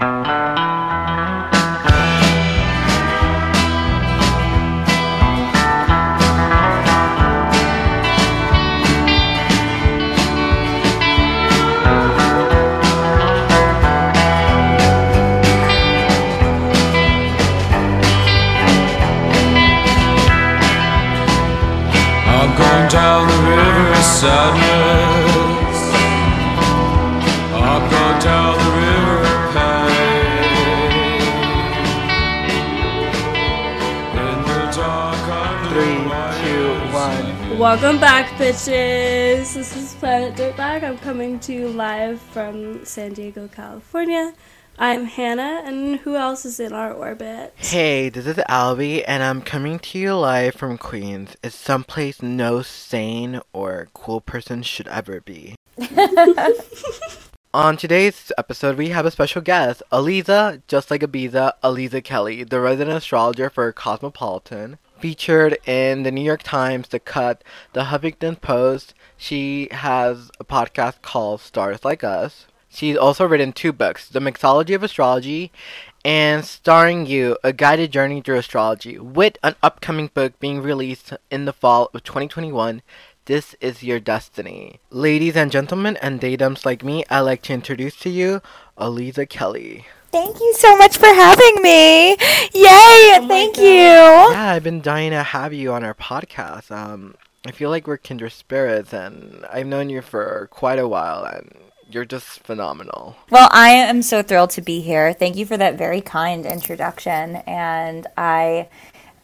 I'm Welcome back, bitches. This is Planet Dirtbag. I'm coming to you live from San Diego, California. I'm Hannah, and who else is in our orbit? Hey, this is Albie, and I'm coming to you live from Queens. It's someplace no sane or cool person should ever be. On today's episode, we have a special guest, Aliza, just like Ibiza, Aliza Kelly, the resident astrologer for Cosmopolitan. Featured in the New York Times, The Cut, The Huffington Post. She has a podcast called Stars Like Us. She's also written two books, The Mixology of Astrology and Starring You, A Guided Journey Through Astrology, with an upcoming book being released in the fall of 2021. This is your destiny. Ladies and gentlemen, and datums like me, I'd like to introduce to you Aliza Kelly. Thank you so much for having me. Yay! my thank you. Yeah, I've been dying to have you on our podcast. Um, I feel like we're kindred spirits, and I've known you for quite a while, and you're just phenomenal. Well, I am so thrilled to be here. Thank you for that very kind introduction. And I,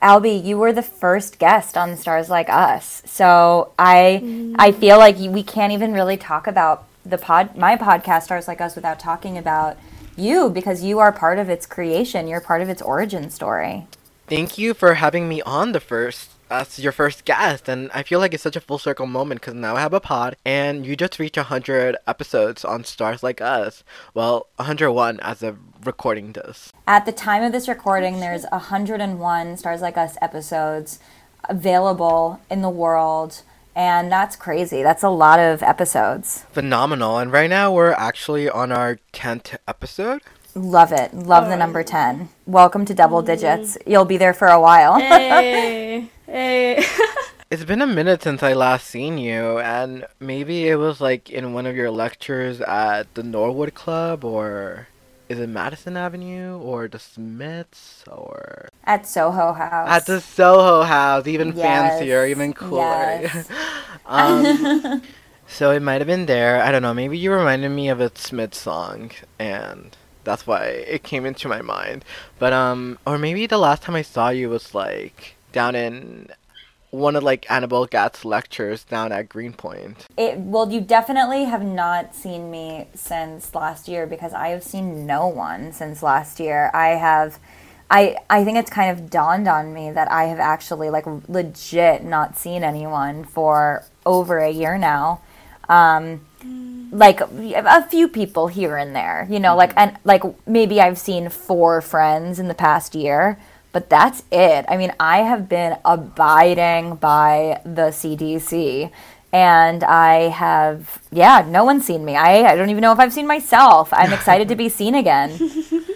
Albie, you were the first guest on Stars Like Us. So I, I feel like we can't even really talk about the pod, my podcast, Stars Like Us, without talking about you because you are part of its creation. You're part of its origin story. Thank you for having me on the first as your first guest, and I feel like it's such a full circle moment because now I have a pod, and you just reached 100 episodes on Stars Like Us. Well, 101 as of recording this. At the time of this recording, there's 101 Stars Like Us episodes available in the world, and that's crazy. That's a lot of episodes. Phenomenal, and right now we're actually on our 10th episode. Love it. Love the oh. number 10. Welcome to double digits. You'll be there for a while. Hey, hey. It's been a minute since I last seen you, and maybe it was like in one of your lectures at the Norwood Club, or is it Madison Avenue, or the Smiths, or At Soho House. at the Soho House, even Yes, fancier, even cooler. yes. um, so it might have been there. I don't know. Maybe you reminded me of a Smith song, and that's why it came into my mind. But um, or maybe the last time I saw you was like down in one of like Annabel Gat's lectures down at Greenpoint. It, well, you definitely have not seen me since last year because I have seen no one since last year. I have, I I think it's kind of dawned on me that I have actually like legit not seen anyone for over a year now. Um, like a few people here and there, you know, like and like maybe I've seen four friends in the past year, but that's it. I mean, I have been abiding by the CDC and I have yeah, no one's seen me. I I don't even know if I've seen myself. I'm excited to be seen again.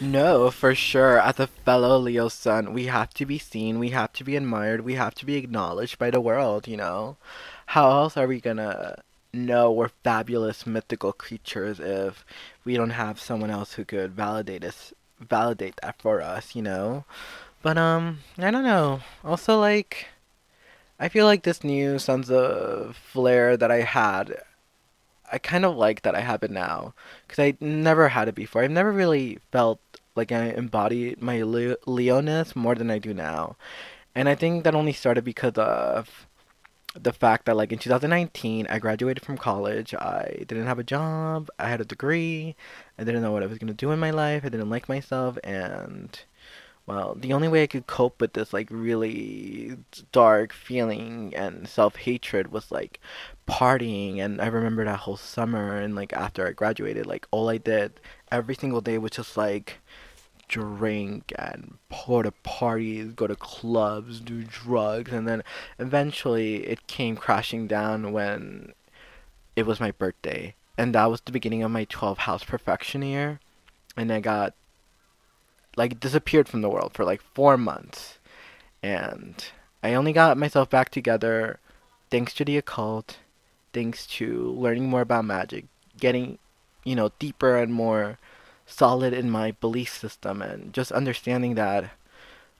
No, for sure. As a fellow Leo sun, we have to be seen, we have to be admired, we have to be acknowledged by the world, you know? How else are we gonna know we're fabulous mythical creatures if we don't have someone else who could validate us validate that for us, you know? But um, I don't know. Also like I feel like this new sense of Flair that I had I kind of like that I have it now because I never had it before. I've never really felt like I embodied my Le- Leoness more than I do now, and I think that only started because of the fact that like in 2019 I graduated from college. I didn't have a job. I had a degree. I didn't know what I was gonna do in my life. I didn't like myself, and well, the only way I could cope with this like really dark feeling and self-hatred was like partying. And I remember that whole summer and like after I graduated like all I did every single day was just like drink and go to parties, go to clubs, do drugs. And then eventually it came crashing down when it was my birthday. And that was the beginning of my 12 house profection year. And I got like disappeared from the world for like four months, and I only got myself back together thanks to the occult, thanks to learning more about magic, getting, you know, deeper and more solid in my belief system, and just understanding that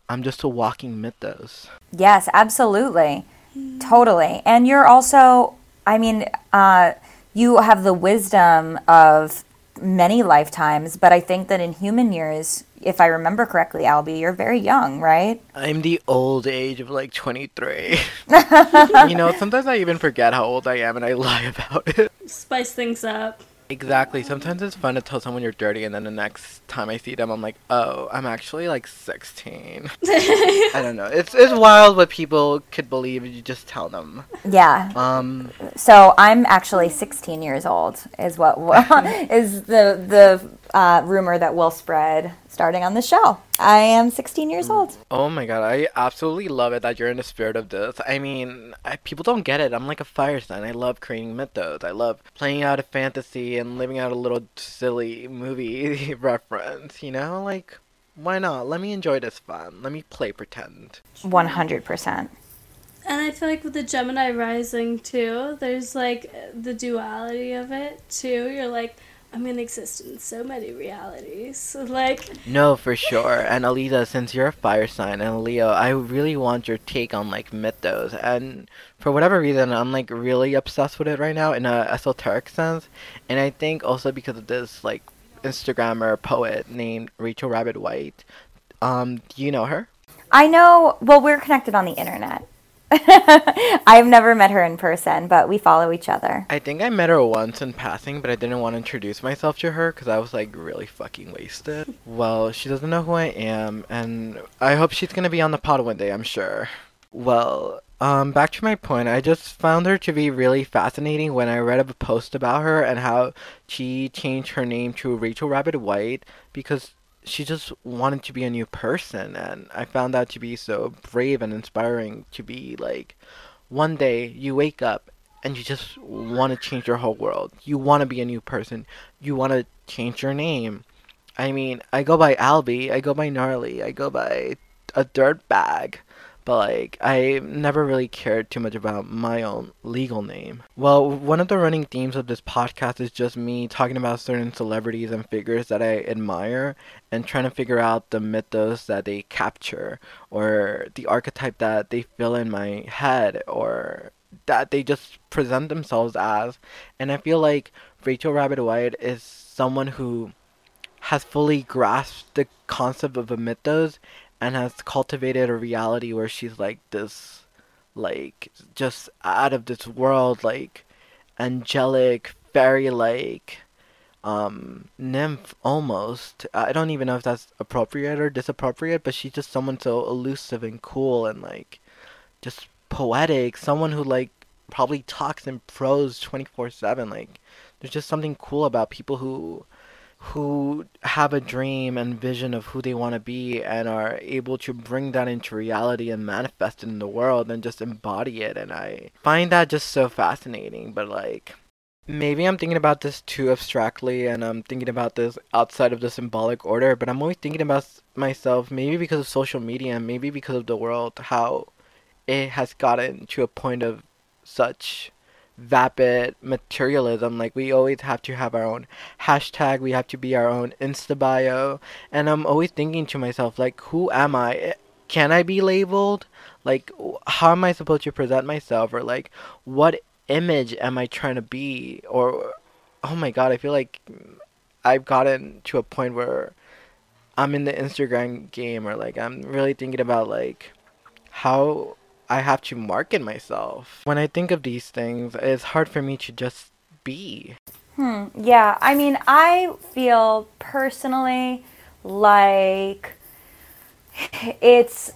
I'm just a walking mythos. Yes, absolutely. Totally. And you're also, I mean, uh, you have the wisdom of many lifetimes, but I think that in human years, if I remember correctly, Albie, you're very young, right? I'm the old age of like 23. you know, sometimes I even forget how old I am and I lie about it. Spice things up. Exactly. Sometimes it's fun to tell someone you're dirty, and then the next time I see them, I'm like, oh, I'm actually like 16. I don't know. It's it's wild what people could believe if you just tell them. Yeah. Um, So I'm actually 16 years old, is what is the the uh, rumor that will spread starting on the show. I am 16 years old. oh my god, I absolutely love it that you're in the spirit of this. I mean, I, people don't get it. I'm like a fire sign. I love creating mythos. I love playing out a fantasy and living out a little silly movie reference. You know, like. Why not? Let me enjoy this fun. Let me play pretend. 100%. And I feel like with the Gemini rising too, there's like the duality of it too. You're like, I'm gonna exist in so many realities. Like, No, for sure. And Aliza, since you're a fire sign and Leo, I really want your take on like mythos. And for whatever reason, I'm like really obsessed with it right now in a esoteric sense. And I think also because of this like Instagrammer poet named Rachel Rabbit White. Um, do you know her? I know, well, we're connected on the internet. I've never met her in person, but we follow each other. I think I met her once in passing, but I didn't want to introduce myself to her because I was like really fucking wasted. Well, she doesn't know who I am, and I hope she's gonna be on the pod one day, I'm sure. Well, um, back to my point, I just found her to be really fascinating when I read a post about her and how she changed her name to Rachel Rabbit White because she just wanted to be a new person, and I found that to be so brave and inspiring to be like, one day you wake up and you just want to change your whole world. You want to be a new person. You want to change your name. I mean, I go by Albie, I go by Gnarly, I go by a dirt bag. But like, I never really cared too much about my own legal name. Well, one of the running themes of this podcast is just me talking about certain celebrities and figures that I admire and trying to figure out the mythos that they capture or the archetype that they fill in my head or that they just present themselves as. And I feel like Rachel Rabbit White is someone who has fully grasped the concept of a mythos and has cultivated a reality where she's like this like just out of this world like angelic fairy like um nymph almost. I don't even know if that's appropriate or disappropriate but she's just someone so elusive and cool and like just poetic. Someone who like probably talks in prose 24/7 like there's just something cool about people who who have a dream and vision of who they want to be and are able to bring that into reality and manifest it in the world and just embody it. And I find that just so fascinating but like maybe I'm thinking about this too abstractly and I'm thinking about this outside of the symbolic order but I'm always thinking about myself maybe because of social media and maybe because of the world how it has gotten to a point of such vapid materialism. Like we always have to have our own hashtag. We have to be our own Insta bio. And I'm always thinking to myself, like, who am I? Eh, Can I be labeled? Like, how am I supposed to present myself? Or like, what image am I trying to be? Or, oh my god, I feel like I've gotten to a point where I'm in the Instagram game, or like I'm really thinking about like how I have to market myself. When I think of these things, it's hard for me to just be. Hmm. Yeah. I mean, I feel personally like it's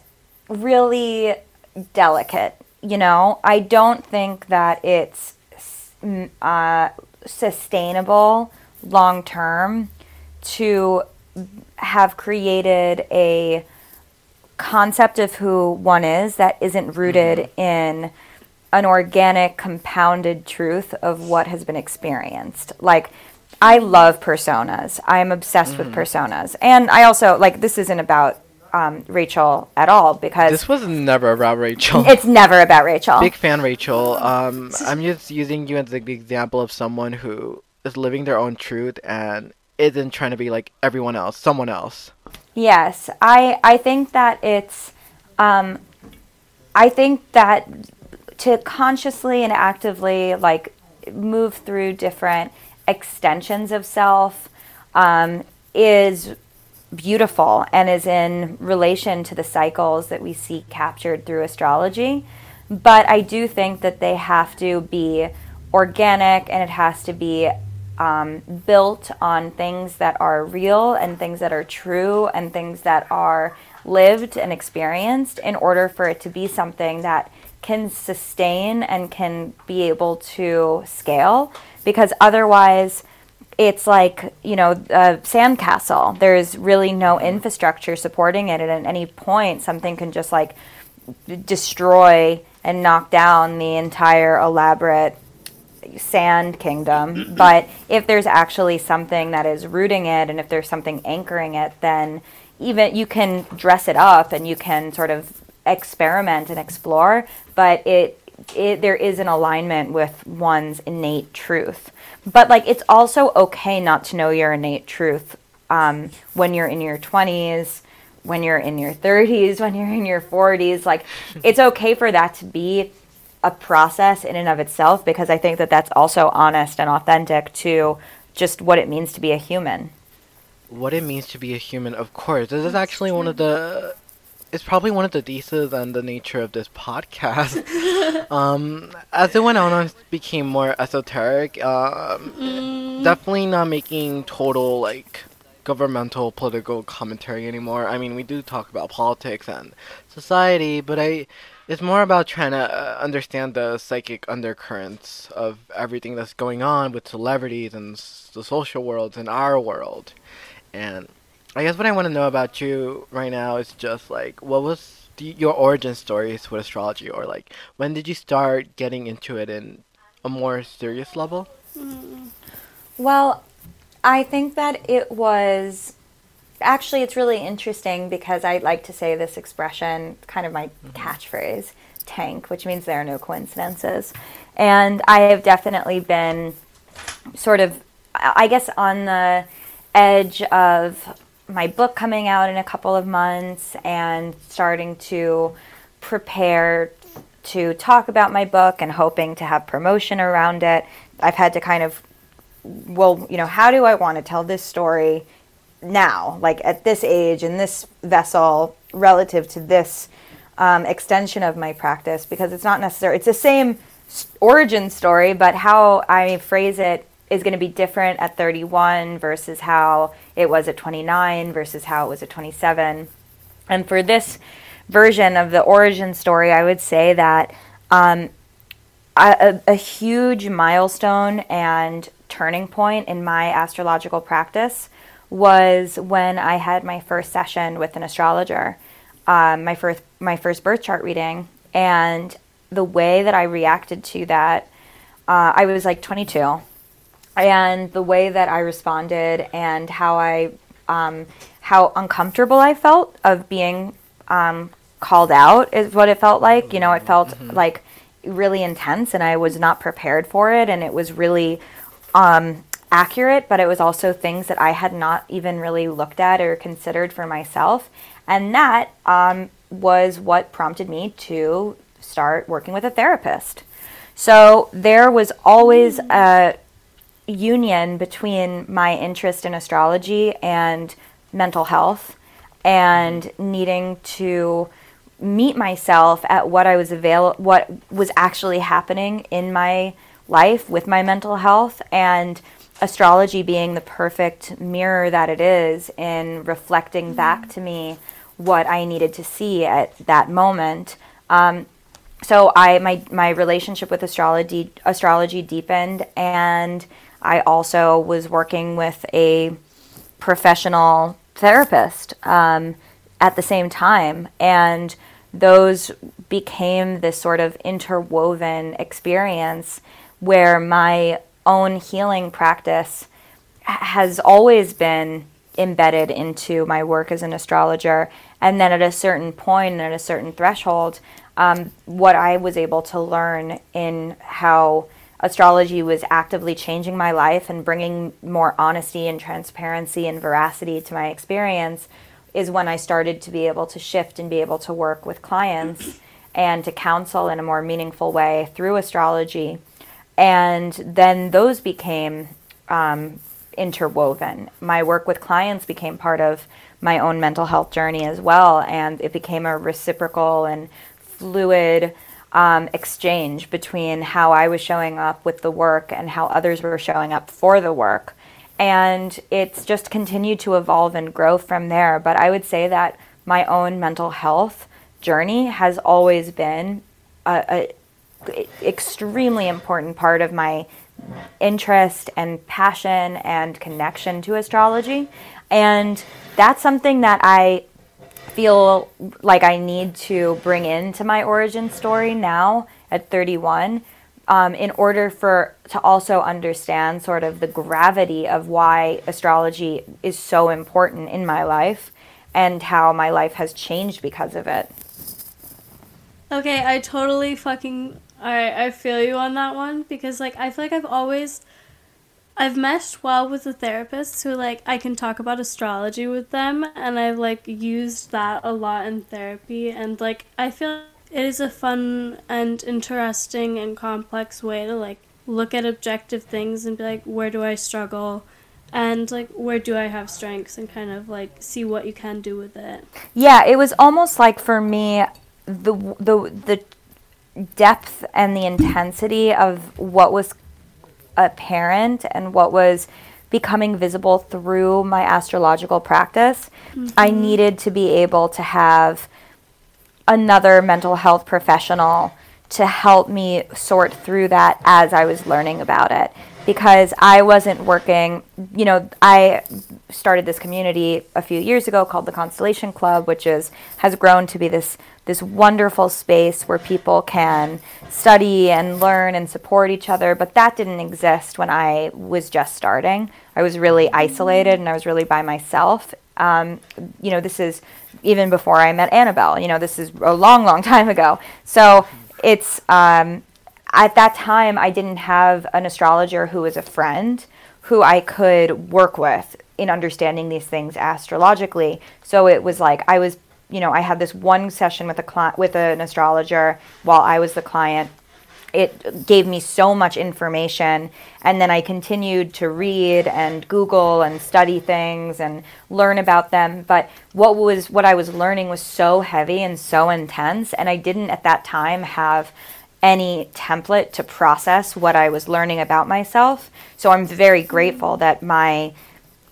really delicate. You know, I don't think that it's uh, sustainable long term to have created a concept of who one is that isn't rooted in an organic compounded truth of what has been experienced like I love personas. I'm obsessed Mm-hmm. with personas, and I also like this isn't about um, Rachel at all because This was never about Rachel. it's never about Rachel. Big fan, Rachel. Um, I'm just using you as the example of someone who is living their own truth and isn't trying to be like everyone else, someone else. Yes, I I think that it's um I think that to consciously and actively like move through different extensions of self um, is beautiful and is in relation to the cycles that we see captured through astrology. But I do think that they have to be organic and it has to be um, built on things that are real and things that are true and things that are lived and experienced in order for it to be something that can sustain and can be able to scale. Because otherwise it's like you know a sandcastle. There's really no infrastructure supporting it. And at any point something can just like destroy and knock down the entire elaborate sand kingdom. but if there's actually something that is rooting it and if there's something anchoring it, then even you can dress it up and you can sort of experiment and explore, but it it, there is an alignment with one's innate truth. But like it's also okay not to know your innate truth um, when you're in your 20s, when you're in your 30s, when you're in your 40s. Like it's okay for that to be a process in and of itself because I think that that's also honest and authentic to just what it means to be a human. What it means to be a human, of course. This is actually one of the. It's probably one of the theses and the nature of this podcast. um, as it went on, it became more esoteric. Um, Definitely not making total like governmental political commentary anymore. I mean, we do talk about politics and society, but I. It's more about trying to uh, understand the psychic undercurrents of everything that's going on with celebrities and the social worlds and our world. And I guess what I want to know about you right now is just like, what was the, your origin stories with astrology, or like, when did you start getting into it in a more serious level? Well, I think that it was actually it's really interesting because I like to say this expression, kind of my mm-hmm. catchphrase, TANC, which means there are no coincidences. And I have definitely been sort of I guess on the edge of my book coming out in a couple of months and starting to prepare to talk about my book and hoping to have promotion around it. I've had to kind of well, you know, how do I want to tell this story now, like at this age in this vessel, relative to this um, extension of my practice? Because it's not necessary. It's the same origin story, but how I phrase it is going to be different at 31 versus how it was at 29 versus how it was at 27. And for this version of the origin story, I would say that um, a, a huge milestone and turning point in my astrological practice was when I had my first session with an astrologer, um, my first my first birth chart reading, and the way that I reacted to that, uh, I was like 22, and the way that I responded and how I um, how uncomfortable I felt of being um, called out is what it felt like. You know, it felt like really intense, and I was not prepared for it, and it was really um, accurate, but it was also things that I had not even really looked at or considered for myself, and that um, was what prompted me to start working with a therapist. So there was always a union between my interest in astrology and mental health and needing to meet myself at what I was avail what was actually happening in my life with my mental health and astrology being the perfect mirror that it is in reflecting back to me what I needed to see at that moment. Um, so I my my relationship with astrology astrology deepened and I also was working with a professional therapist um, at the same time and those became this sort of interwoven experience where my own healing practice has always been embedded into my work as an astrologer. And then at a certain point and at a certain threshold, um, what I was able to learn in how astrology was actively changing my life and bringing more honesty and transparency and veracity to my experience is when I started to be able to shift and be able to work with clients and to counsel in a more meaningful way through astrology. And then those became um, interwoven. My work with clients became part of my own mental health journey as well, and it became a reciprocal and fluid um, exchange between how I was showing up with the work and how others were showing up for the work. And it's just continued to evolve and grow from there. But I would say that my own mental health journey has always been a, a extremely important part of my interest and passion and connection to astrology. And that's something that I feel like I need to bring into my origin story now at 31 um, in order for to also understand sort of the gravity of why astrology is so important in my life and how my life has changed because of it. Okay, I totally fucking I I feel you on that one because like I feel like I've always I've meshed well with the therapists who like I can talk about astrology with them and I've like used that a lot in therapy and like I feel it is a fun and interesting and complex way to like look at objective things and be like where do I struggle and like where do I have strengths and kind of like see what you can do with it. Yeah, it was almost like for me the the the depth and the intensity of what was apparent and what was becoming visible through my astrological practice, mm-hmm. I needed to be able to have another mental health professional to help me sort through that as I was learning about it because I wasn't working. You know, I started this community a few years ago called the Constellation Club, which is has grown to be this this wonderful space where people can study and learn and support each other. But that didn't exist when I was just starting. I was really isolated and I was really by myself. Um, you know, this is even before I met Annabel. You know, this is a long, long time ago. So it's um, at that time, I didn't have an astrologer who was a friend who I could work with in understanding these things astrologically. So it was like I was, you know, I had this one session with a client with an astrologer while I was the client. It gave me so much information, and then I continued to read and Google and study things and learn about them. But what was what I was learning was so heavy and so intense, and I didn't at that time have any template to process what I was learning about myself. So I'm very grateful that my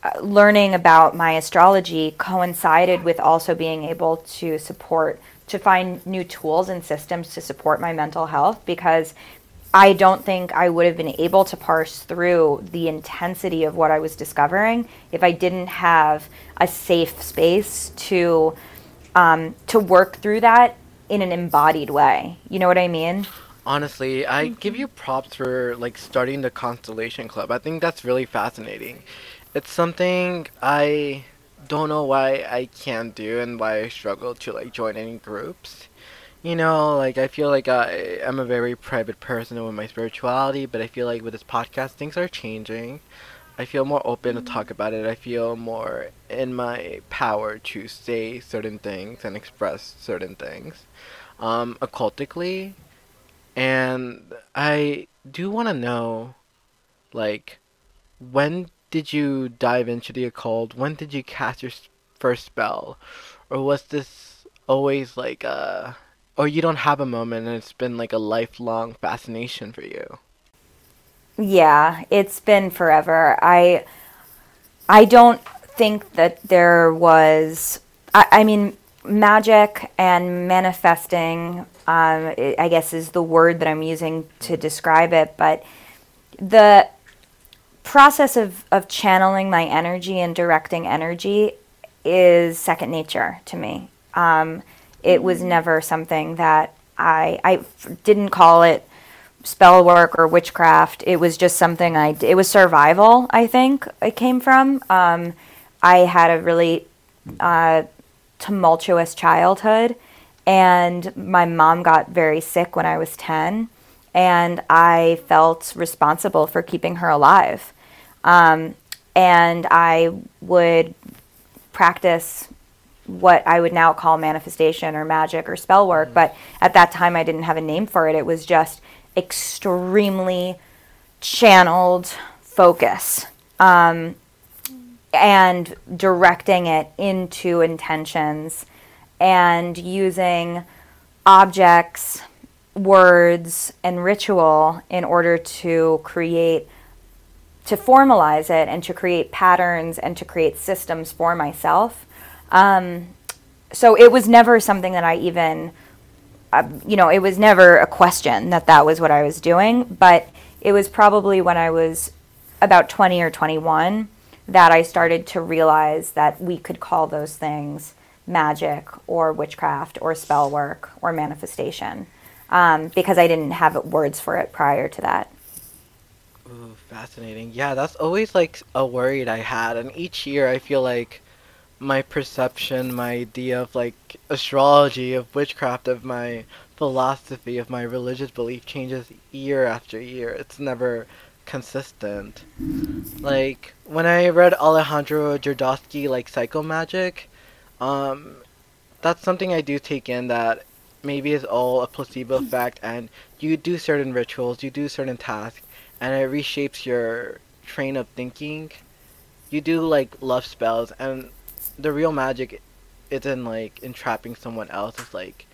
uh, learning about my astrology coincided with also being able to support to find new tools and systems to support my mental health because I don't think I would have been able to parse through the intensity of what I was discovering if I didn't have a safe space to um, to work through that in an embodied way. You know what I mean? Honestly, I give you props for like starting the Constellation Club. I think that's really fascinating. It's something I don't know why I can't do and why I struggle to like join any groups. You know, like I feel like I am a very private person with my spirituality, but I feel like with this podcast things are changing. I feel more open to talk about it. I feel more in my power to say certain things and express certain things um, occultically. And I do want to know, like, when did you dive into the occult? When did you cast your first spell? Or was this always like a. Or you don't have a moment and it's been like a lifelong fascination for you? Yeah, it's been forever. I. I don't think that there was. I, I mean, magic and manifesting, um, I guess, is the word that I'm using to describe it. But the process of, of channeling my energy and directing energy is second nature to me. Um, it was never something that I, I didn't call it spell work or witchcraft. It was just something I. It was survival. I think it came from. Um, I had a really uh, tumultuous childhood, and my mom got very sick when I was ten, and I felt responsible for keeping her alive. Um, and I would practice what I would now call manifestation or magic or spell work, but at that time I didn't have a name for it. It was just extremely channeled focus um, and directing it into intentions and using objects, words, and ritual in order to create to formalize it and to create patterns and to create systems for myself. Um, so it was never something that I even, uh, you know, it was never a question that that was what I was doing. But it was probably when I was about 20 or 21 that I started to realize that we could call those things magic or witchcraft or spell work or manifestation um, because I didn't have words for it prior to that. Fascinating. Yeah, that's always like a worry that I had, and each year I feel like my perception, my idea of like astrology, of witchcraft, of my philosophy, of my religious belief changes year after year. It's never consistent. Like when I read Alejandro Jodorowsky like Psycho Magic, um, that's something I do take in that maybe it's all a placebo effect, and you do certain rituals, you do certain tasks, and it reshapes your train of thinking. You do like love spells, and the real magic isn't like entrapping someone else. It's like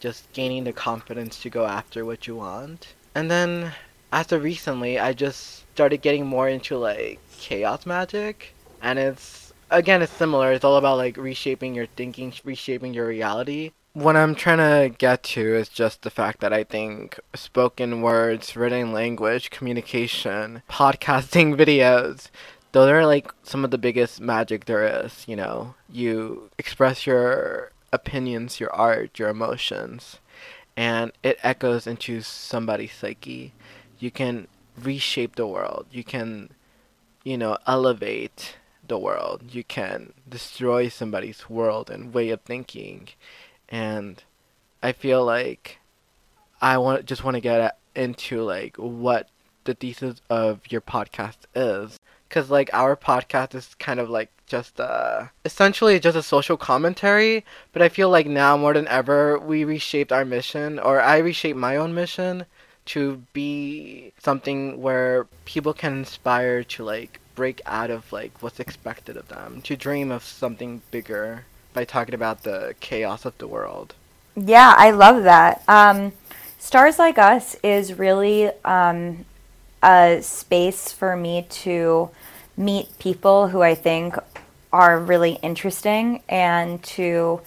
just gaining the confidence to go after what you want. And then, as of recently, I just started getting more into like chaos magic, and it's again it's similar. It's all about like reshaping your thinking, reshaping your reality. What I'm trying to get to is just the fact that I think spoken words, written language, communication, podcasting videos, those are like some of the biggest magic there is, you know. You express your opinions, your art, your emotions, and it echoes into somebody's psyche. You can reshape the world. You can, you know, elevate the world. You can destroy somebody's world and way of thinking. And I feel like I want just want to get into like what the thesis of your podcast is. Because like our podcast is kind of like just uh essentially just a social commentary but i feel like now more than ever we reshaped our mission or i reshaped my own mission to be something where people can inspire to like break out of like what's expected of them to dream of something bigger by talking about the chaos of the world Yeah, I love that. Um, Stars Like Us is really um, a space for me to meet people who I think are really interesting and to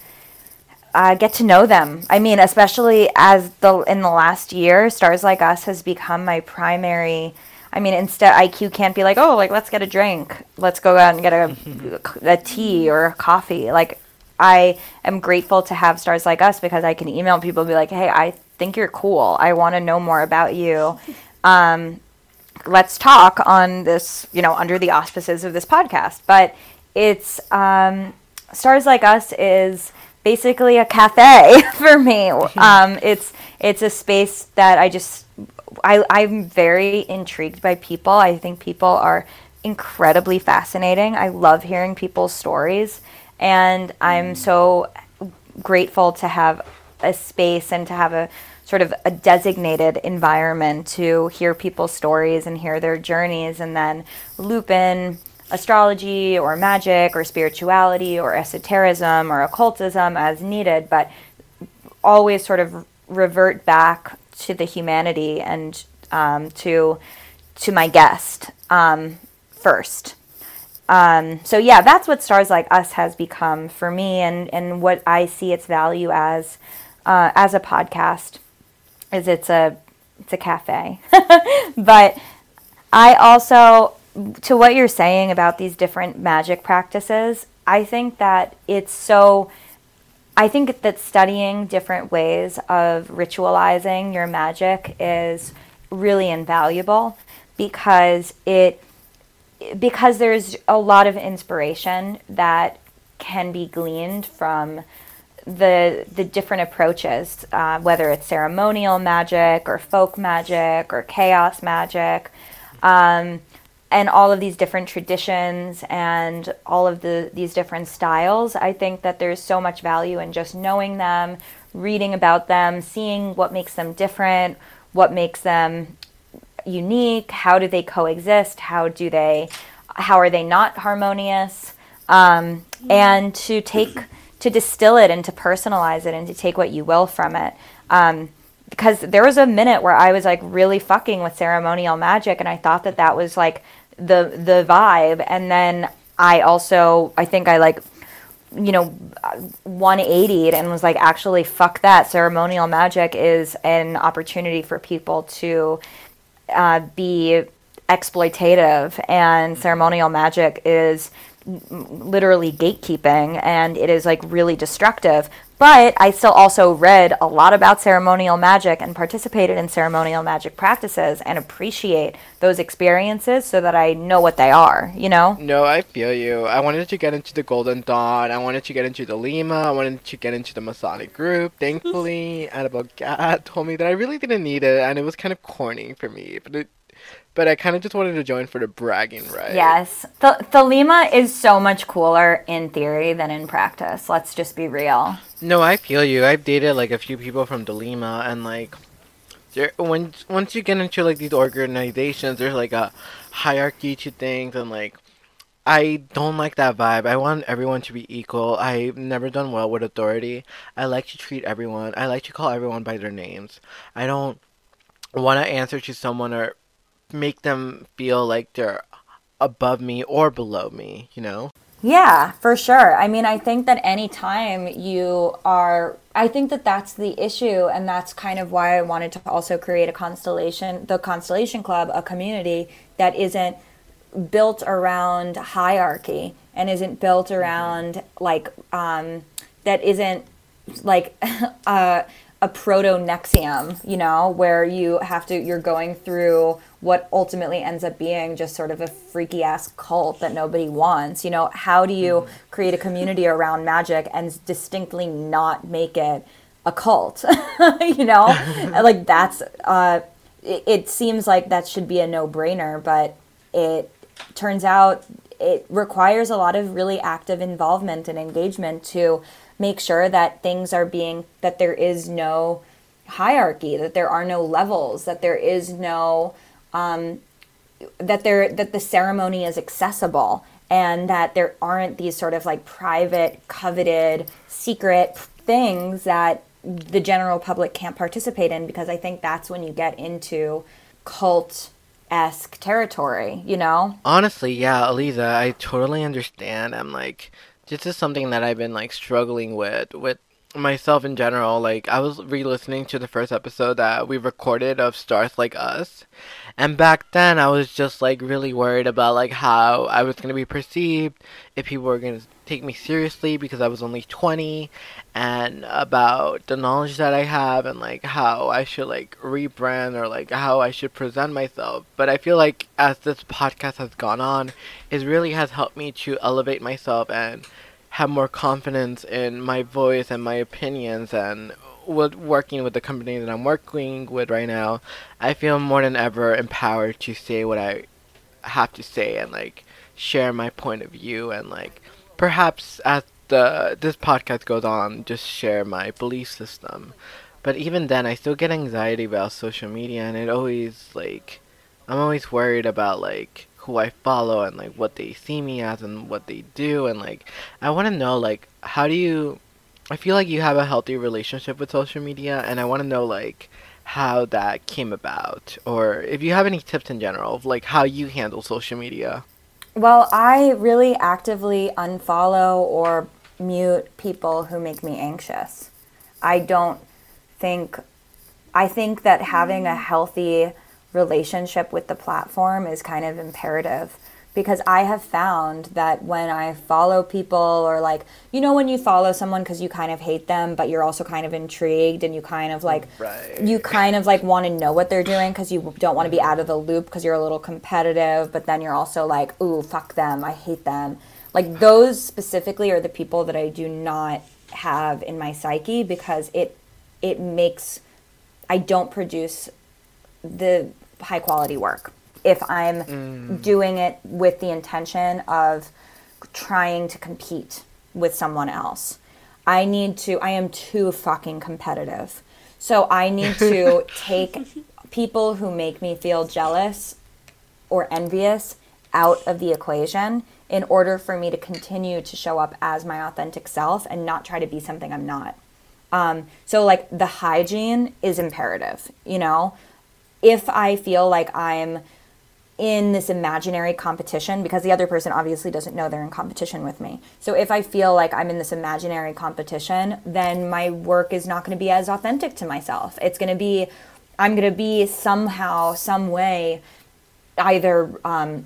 uh, get to know them. I mean, especially as the in the last year, Stars Like Us has become my primary. I mean, instead, IQ can't be like, oh, like let's get a drink, let's go out and get a, a tea or a coffee. Like, I am grateful to have Stars Like Us because I can email people and be like, hey, I think you're cool. I want to know more about you. Um, let's talk on this, you know, under the auspices of this podcast. But it's um, Stars Like Us is basically a cafe for me. Um, it's it's a space that I just I, I'm very intrigued by people. I think people are incredibly fascinating. I love hearing people's stories, and I'm so grateful to have a space and to have a sort of a designated environment to hear people's stories and hear their journeys and then loop in astrology or magic or spirituality or esotericism or occultism as needed but always sort of revert back to the humanity and um, to to my guest um, first um, so yeah, that's what Stars Like Us has become for me, and and what I see its value as uh, as a podcast is it's a it's a cafe, but I also to what you're saying about these different magic practices, I think that it's so. I think that studying different ways of ritualizing your magic is really invaluable because it because there's a lot of inspiration that can be gleaned from the the different approaches, uh, whether it's ceremonial magic or folk magic or chaos magic, um, and all of these different traditions and all of the these different styles. I think that there's so much value in just knowing them, reading about them, seeing what makes them different, what makes them unique, how do they coexist, how do they, how are they not harmonious, um, and to take to distill it and to personalize it and to take what you will from it. Um, because there was a minute where I was like really fucking with ceremonial magic, and I thought that that was like the the vibe, and then I also I think I like you know 180 and was like actually fuck that. Ceremonial magic is an opportunity for people to uh, be exploitative and ceremonial magic is literally gatekeeping and it is like really destructive but i still also read a lot about ceremonial magic and participated in ceremonial magic practices and appreciate those experiences so that i know what they are you know No, I feel you. I wanted to get into the Golden Dawn. I wanted to get into Thelema. I wanted to get into the Masonic group. Thankfully, Annabel told me that I really didn't need it, and it was kind of corny for me. But it, but I kind of just wanted to join for the bragging right. yes the, Thelema is so much cooler in theory than in practice let's just be real No, I feel you. I've dated like a few people from Thelema, and like, when once you get into like these organizations, there's like a hierarchy to things, and like, I don't like that vibe. I want everyone to be equal. I've never done well with authority. I like to treat everyone. I like to call everyone by their names. I don't want to answer to someone or make them feel like they're above me or below me. You know. Yeah, for sure. I mean, I think that anytime you are, I think that that's the issue. And that's kind of why I wanted to also create a constellation, the Constellation Club, a community that isn't built around hierarchy and isn't built around like, um, that isn't like a, a proto NXIVM, you know, where you have to, you're going through what ultimately ends up being just sort of a freaky ass cult that nobody wants. You know, how do you create a community around magic and distinctly not make it a cult? you know, like that's, uh, it, it seems like that should be a no brainer, but it turns out it requires a lot of really active involvement and engagement to make sure that things are being, that there is no hierarchy, that there are no levels, that there is no, um, that there that the ceremony is accessible and that there aren't these sort of like private coveted secret things that the general public can't participate in because i think that's when you get into cult esque territory you know Honestly, yeah, Aliza, I totally understand. I'm like, this is something that I've been like struggling with with myself in general. Like, I was re-listening to the first episode that we recorded of Stars Like Us, and back then I was just like really worried about like how I was gonna be perceived, if people were gonna take me seriously because I was only 20, and about the knowledge that I have and like how I should like rebrand or like how I should present myself. But I feel like as this podcast has gone on, it really has helped me to elevate myself and have more confidence in my voice and my opinions and with working with the company that I'm working with right now, I feel more than ever empowered to say what I have to say and like share my point of view and like perhaps as the this podcast goes on just share my belief system. But even then i still get anxiety about social media and it always like i'm always worried about like who i follow and like what they see me as and what they do and like i want to know like how do you i feel like you have a healthy relationship with social media and i want to know like how that came about or if you have any tips in general of like how you handle social media. Well, I really actively unfollow or mute people who make me anxious. I don't think, I think that having a mm. healthy relationship with the platform is kind of imperative because I have found that when I follow people or like you know when you follow someone because you kind of hate them but you're also kind of intrigued and you kind of like Right. you kind of like want to know what they're doing because you don't want to be out of the loop because you're a little competitive but then you're also like ooh fuck them. I hate them. Like those specifically are the people that I do not have in my psyche because it it makes I don't produce the high quality work if I'm doing it with the intention of trying to compete with someone else. I need to, I am too fucking competitive. So I need to take people who make me feel jealous or envious out of the equation in order for me to continue to show up as my authentic self and not try to be something I'm not. Um, so, like, the hygiene is imperative, you know? If I feel like I'm in this imaginary competition, because the other person obviously doesn't know they're in competition with me. So, if I feel like I'm in this imaginary competition, then my work is not going to be as authentic to myself. It's going to be, I'm going to be somehow, some way, either um,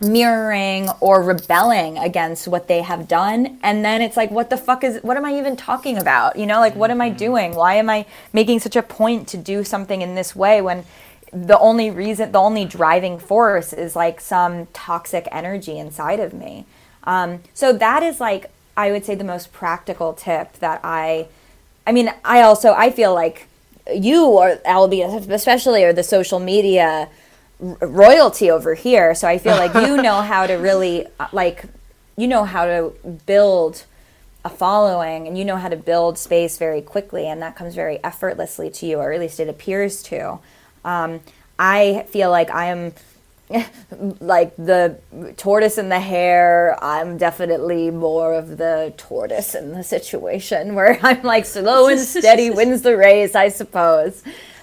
mirroring or rebelling against what they have done and then it's like what the fuck is what am i even talking about you know like what am i doing why am i making such a point to do something in this way when the only reason the only driving force is like some toxic energy inside of me. Um, so that is like i would say the most practical tip that i i mean i also i feel like you or albie especially are the social media royalty over here. So i feel like you know how to really like you know how to build a following and you know how to build space very quickly and that comes very effortlessly to you or at least it appears to um, i feel like i am like the tortoise and the hare. I'm definitely more of the tortoise in the situation where i'm like slow and steady wins the race i suppose.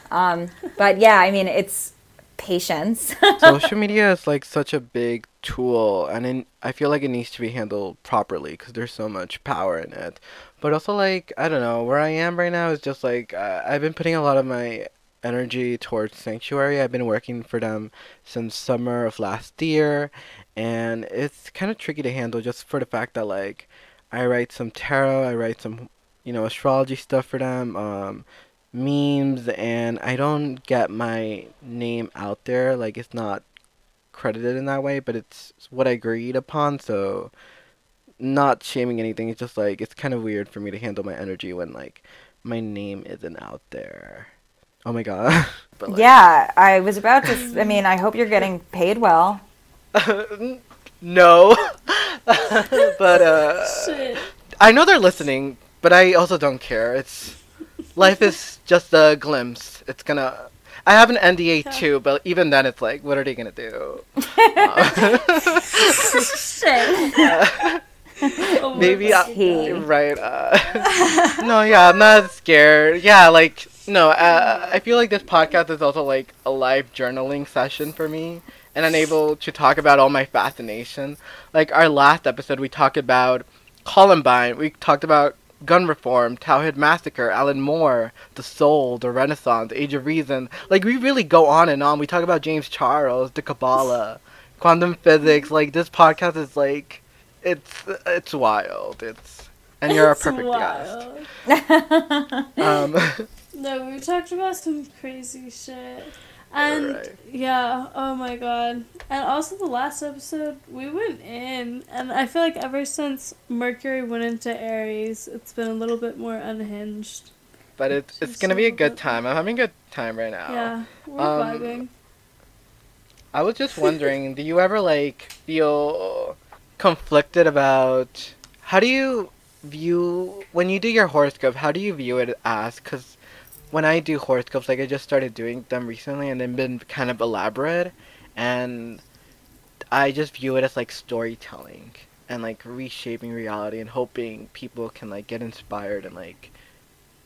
Um, but yeah i mean it's patience. Social media is like such a big tool and in, i feel like it needs to be handled properly because there's so much power in it. But also like i don't know where i am right now is just like uh, i've been putting a lot of my energy towards sanctuary i've been working for them since summer of last year and it's kind of tricky to handle just for the fact that like i write some tarot i write some you know astrology stuff for them um memes and I don't get my name out there. Like it's not credited in that way, but it's what I agreed upon. So not shaming anything. It's just like it's kind of weird for me to handle my energy when like my name isn't out there. Oh my god. but like, yeah i was about to I mean i hope you're getting paid well no. but uh Shit. I know they're listening, but I also don't care. It's life is just a glimpse. It's gonna. I have an NDA too, but even then, it's like, what are they gonna do? Shit. Oh Maybe I, right. Uh, no, yeah, I'm not scared. Yeah, like no. Uh, I feel like this podcast is also like a live journaling session for me, and I'm able to talk about all my fascination. Like our last episode, we talked about Columbine. We talked about gun reform, Towhead Massacre, Alan Moore, the Soul, the Renaissance, Age of Reason. Like we really go on and on. We talk about James Charles, the Kabbalah, quantum physics. Like this podcast is like, it's it's wild. It's and you're It's a perfect guest. Um, No, we talked about some crazy shit. And Right. yeah, oh my god. And also the last episode, we went in and I feel like ever since Mercury went into Aries, it's been a little bit more unhinged. but it's it's gonna be a good time. I'm having a good time right now. Yeah, we're Um, vibing. I was just wondering, do you ever like feel conflicted about how do you view when you do your horoscope? How do you view it as? Because when I do horoscopes, like I just started doing them recently, and they've been kind of elaborate, and I just view it as like storytelling and like reshaping reality and hoping people can like get inspired and like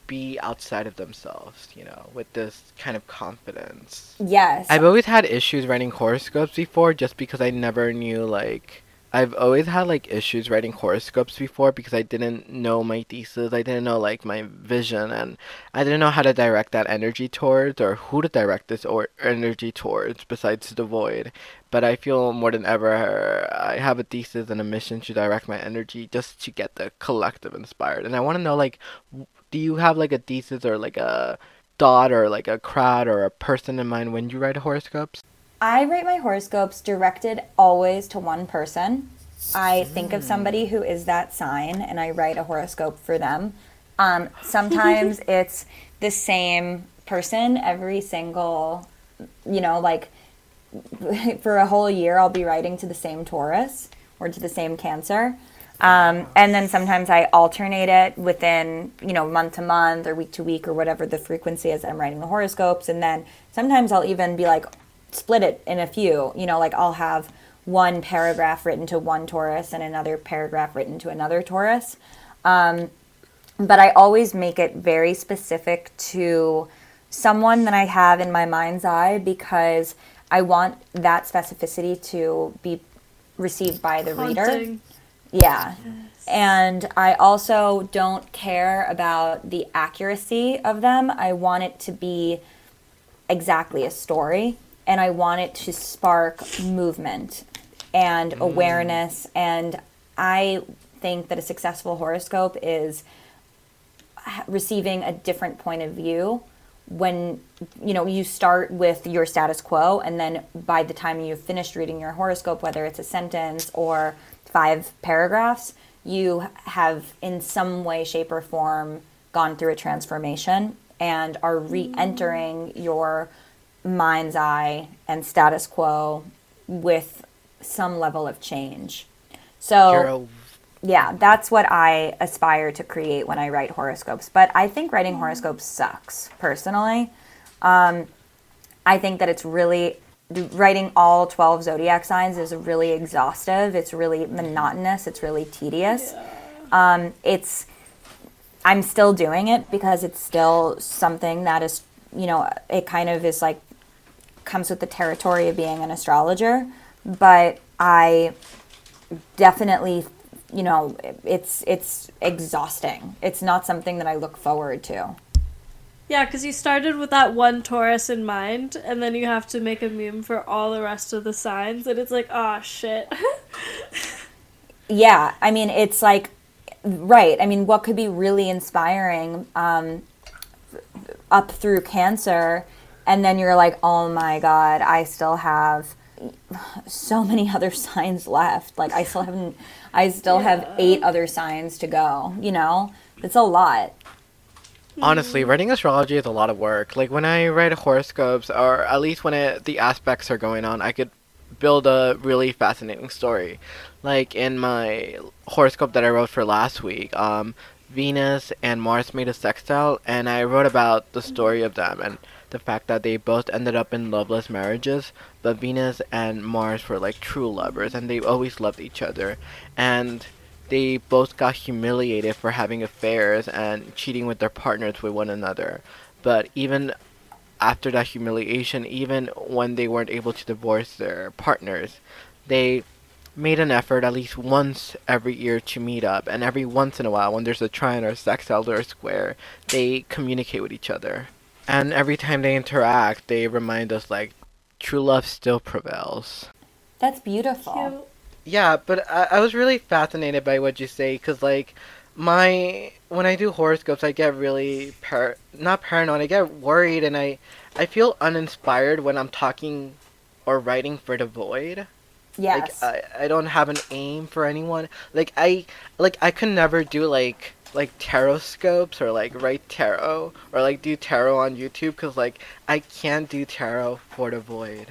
be outside of themselves, you know, with this kind of confidence. yes I've always had issues writing horoscopes before just because I never knew like I've always had like issues writing horoscopes before because I didn't know my thesis. I didn't know like my vision and I didn't know how to direct that energy towards or who to direct this or energy towards besides the void. But I feel more than ever I have a thesis and a mission to direct my energy just to get the collective inspired. And I want to know like do you have like a thesis or like a thought or like a crowd or a person in mind when you write horoscopes? I write my horoscopes directed always to one person. I think of somebody who is that sign and I write a horoscope for them. Um, sometimes it's the same person every single, you know, like for a whole year, I'll be writing to the same Taurus or to the same Cancer. Um, and then sometimes I alternate it within, you know, month to month or week to week or whatever the frequency is I'm writing the horoscopes. And then sometimes I'll even be like, split it in a few, you know, like I'll have one paragraph written to one Taurus and another paragraph written to another Taurus. Um, but I always make it very specific to someone that I have in my mind's eye because I want that specificity to be received by the reader. Haunting. Yeah. And I also don't care about the accuracy of them. I want it to be exactly a story and I want it to spark movement and mm. awareness. And I think that a successful horoscope is receiving a different point of view when you know you start with your status quo and then by the time you've finished reading your horoscope whether it's a sentence or five paragraphs you have in some way shape or form gone through a transformation and are re-entering mm. your mind's eye and status quo with some level of change so yeah, that's what I aspire to create when I write horoscopes. But I think writing horoscopes sucks, personally. Um, I think that it's really writing all 12 zodiac signs is really exhaustive. It's really monotonous. It's really tedious. Um, it's I'm still doing it because it's still something that is, you know, it kind of is like comes with the territory of being an astrologer. But I definitely you know it's it's exhausting it's not something that i look forward to Yeah, because you started with that one Taurus in mind, and then you have to make a meme for all the rest of the signs, and it's like, oh shit. yeah i mean it's like right i mean what could be really inspiring um, up through cancer and then you're like oh my god i still have so many other signs left like i still haven't i still have eight other signs to go you know it's a lot Honestly, writing astrology is a lot of work. Like when I write horoscopes, or at least when it, the aspects are going on, I could build a really fascinating story. Like in my horoscope that I wrote for last week, um, Venus and Mars made a sextile, and I wrote about the story of them and the fact that they both ended up in loveless marriages, but Venus and Mars were like true lovers, and they always loved each other, and they both got humiliated for having affairs and cheating with their partners with one another. But even after that humiliation, even when they weren't able to divorce their partners, they made an effort at least once every year to meet up, and every once in a while, when there's a trine or a sextile or a square, they communicate with each other. And every time they interact, they remind us like true love still prevails. that's beautiful Cute. Yeah, but I, I was really fascinated by what you say because, like, my when I do horoscopes, I get really par not paranoid. I get worried and I I feel uninspired when I'm talking or writing for the void. yes Like I, I don't have an aim for anyone. Like I like I could never do like like tarot scopes or like write tarot or like do tarot on YouTube because like I can't do tarot for the void.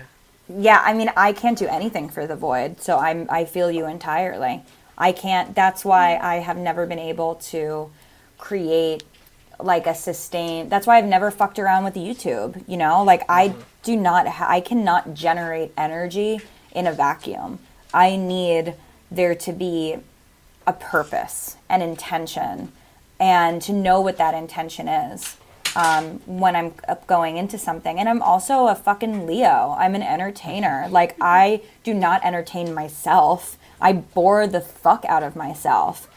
yeah i mean i can't do anything for the void so i'm i feel you entirely. I can't that's why i have never been able to create like a sustain that's why i've never fucked around with youtube you know? Like i mm-hmm. do not ha- i cannot generate energy in a vacuum. I need there to be a purpose an intention and to know what that intention is um, when I'm going into something. And I'm also a fucking Leo. I'm an entertainer. Like, I do not entertain myself. I bore the fuck out of myself.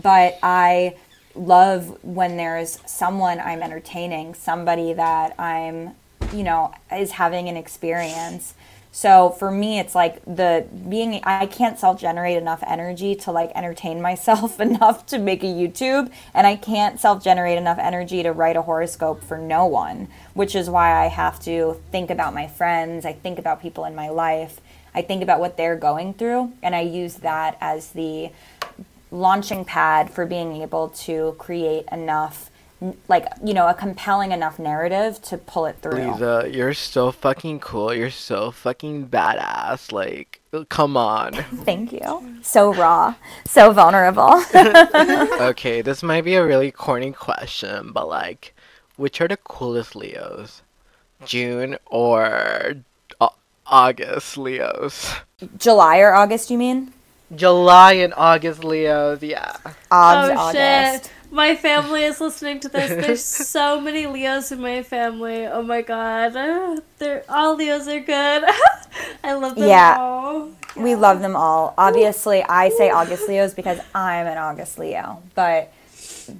But I love when there's someone I'm entertaining, somebody that I'm, you know, is having an experience. So for me, it's like the being, I can't self generate enough energy to like entertain myself enough to make a YouTube. And I can't self generate enough energy to write a horoscope for no one, which is why I have to think about my friends. I think about people in my life. I think about what they're going through. And I use that as the launching pad for being able to create enough like you know a compelling enough narrative to pull it through Lisa, you're so fucking cool. You're so fucking badass. Like, come on. thank you so raw so vulnerable okay, this might be a really corny question, but like, which are the coolest Leos? June or Au- August Leos? july or august you mean July and August Leos, yeah. Obs oh august shit. My family is listening to this. There's so many Leos in my family. Oh my god. They're all Leos are good. I love them Yeah. all. we love them all obviously i say august leos because i'm an august leo but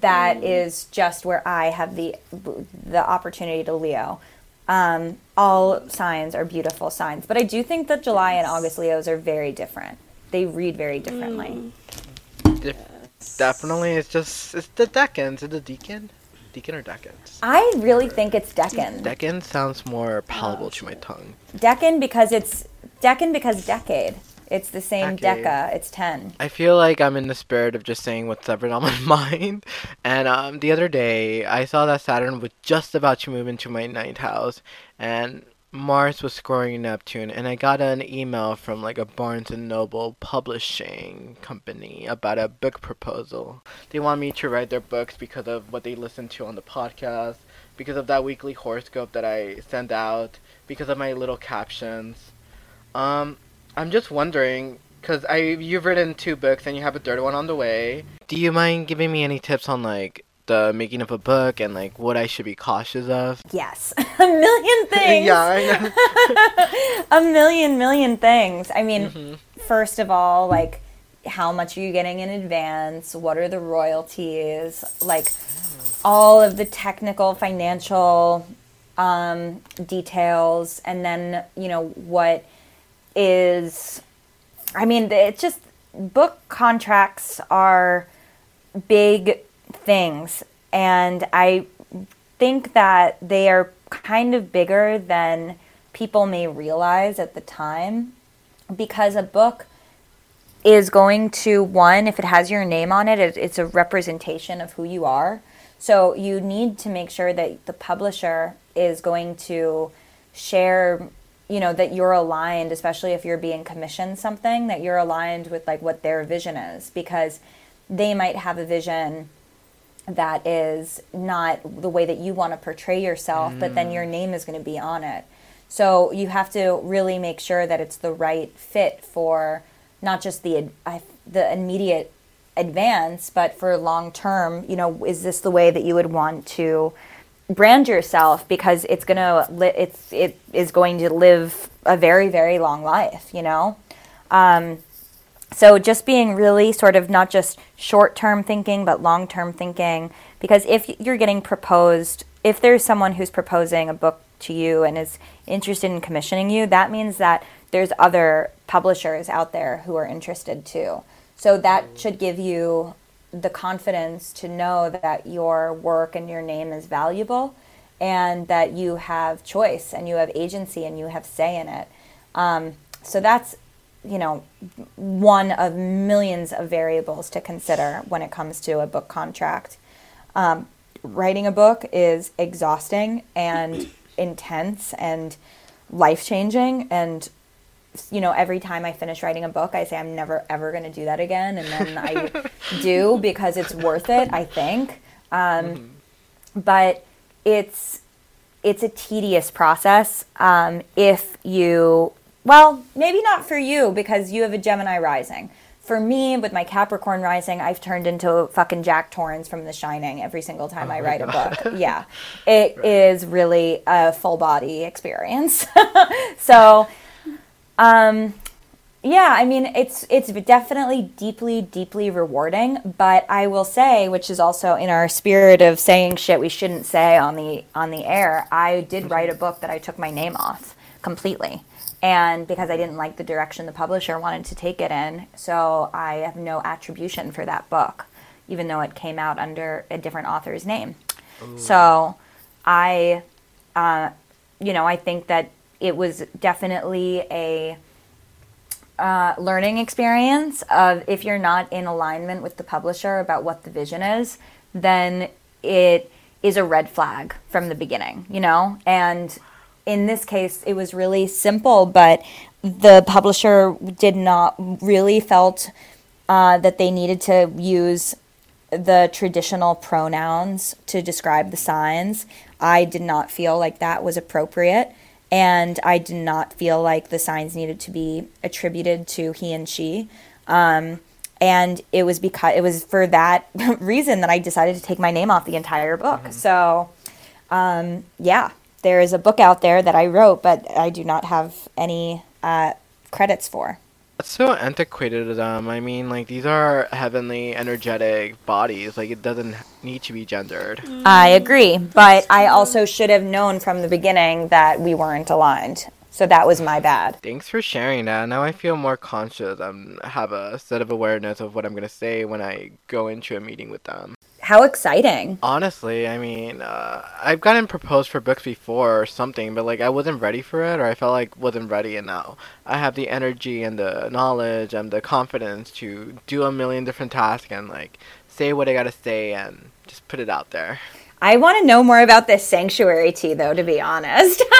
that is just where i have the the opportunity to leo um, all signs are beautiful signs but i do think that july and august leos are very different they read very differently Def- definitely, it's just, it's the decans. Is it the deacon? Deacon or decans? i really think it's decan Decan sounds more palatable to my tongue. decan because it's decan because decade it's the same Decade. deca it's 10 I feel like I'm in the spirit of just saying what's ever on my mind. And um, the other day, I saw that Saturn was just about to move into my ninth house, and Mars was squaring Neptune. And I got an email from like a Barnes and Noble publishing company about a book proposal. They want me to write their books because of what they listen to on the podcast, because of that weekly horoscope that I send out, because of my little captions. Um, I'm just wondering, cause I you've written two books and you have a third one on the way. Do you mind giving me any tips on like the making of a book and like what I should be cautious of? yes. A million things. Yeah, I know. a million million things. I mean Mhm. first of all like how much are you getting in advance? What are the royalties? Like all of the technical financial um, details. And then you know what is i mean it's just book contracts are big things. And i think that they are kind of bigger than people may realize at the time because a book is going to one if it has your name on it, it it's a representation of who you are. So you need to make sure that the publisher is going to share you know that you're aligned especially if you're being commissioned something that you're aligned with like what their vision is. Because they might have a vision that is not the way that you want to portray yourself, but then your name is going to be on it. So you have to really make sure that it's the right fit for not just the the immediate advance, but for long term. You know, is this the way that you would want to brand yourself? Because it's gonna li- it's it is going to live a very very long life. You know. Um, so just being really sort of not just short term thinking, but long term thinking. Because if you're getting proposed, if there's someone who's proposing a book to you and is interested in commissioning you, that means that there's other publishers out there who are interested too. So that should give you the confidence to know that your work and your name is valuable and that you have choice and you have agency and you have say in it. Um, so that's you know one of millions of variables to consider when it comes to a book contract. Um, writing a book is exhausting and intense and life changing and you know every time i finish writing a book i say i'm never ever going to do that again and then i do because it's worth it i think um, but it's it's a tedious process um, if you well maybe not for you because you have a gemini rising. For me with my capricorn rising i've turned into fucking jack torrance from the shining every single time i write a book. Yeah. It is really a full body experience. So um yeah, I mean it's it's definitely deeply deeply rewarding, but I will say, which is also in our spirit of saying shit we shouldn't say on the on the air, I did write a book that I took my name off completely. And because I didn't like the direction the publisher wanted to take it in, so I have no attribution for that book, even though it came out under a different author's name. So I uh, you know, I think that it was definitely a uh, learning experience of if you're not in alignment with the publisher about what the vision is, then it is a red flag from the beginning, you know? And in this case, it was really simple, but the publisher did not really felt uh, that they needed to use the traditional pronouns to describe the signs. I did not feel like that was appropriate. And I did not feel like the signs needed to be attributed to he and she. Um, and it was because it was for that reason that I decided to take my name off the entire book. So, um, yeah, there is a book out there that I wrote, but I do not have any uh, credits for. That's so antiquated. Um, I mean, like these are heavenly, energetic bodies. Like it doesn't need to be gendered. I agree, but I also should have known from the beginning that we weren't aligned. So that was my bad. Thanks for sharing that. Now I feel more conscious. and have a set of awareness of what I'm gonna say when I go into a meeting with them. How exciting. Honestly, I mean, uh, I've gotten proposed for books before or something, but like I wasn't ready for it, or I felt like wasn't ready, and now I have the energy and the knowledge and the confidence to do a million different tasks and like say what I gotta say and just put it out there. I want to know more about this sanctuary tea, though, to be honest.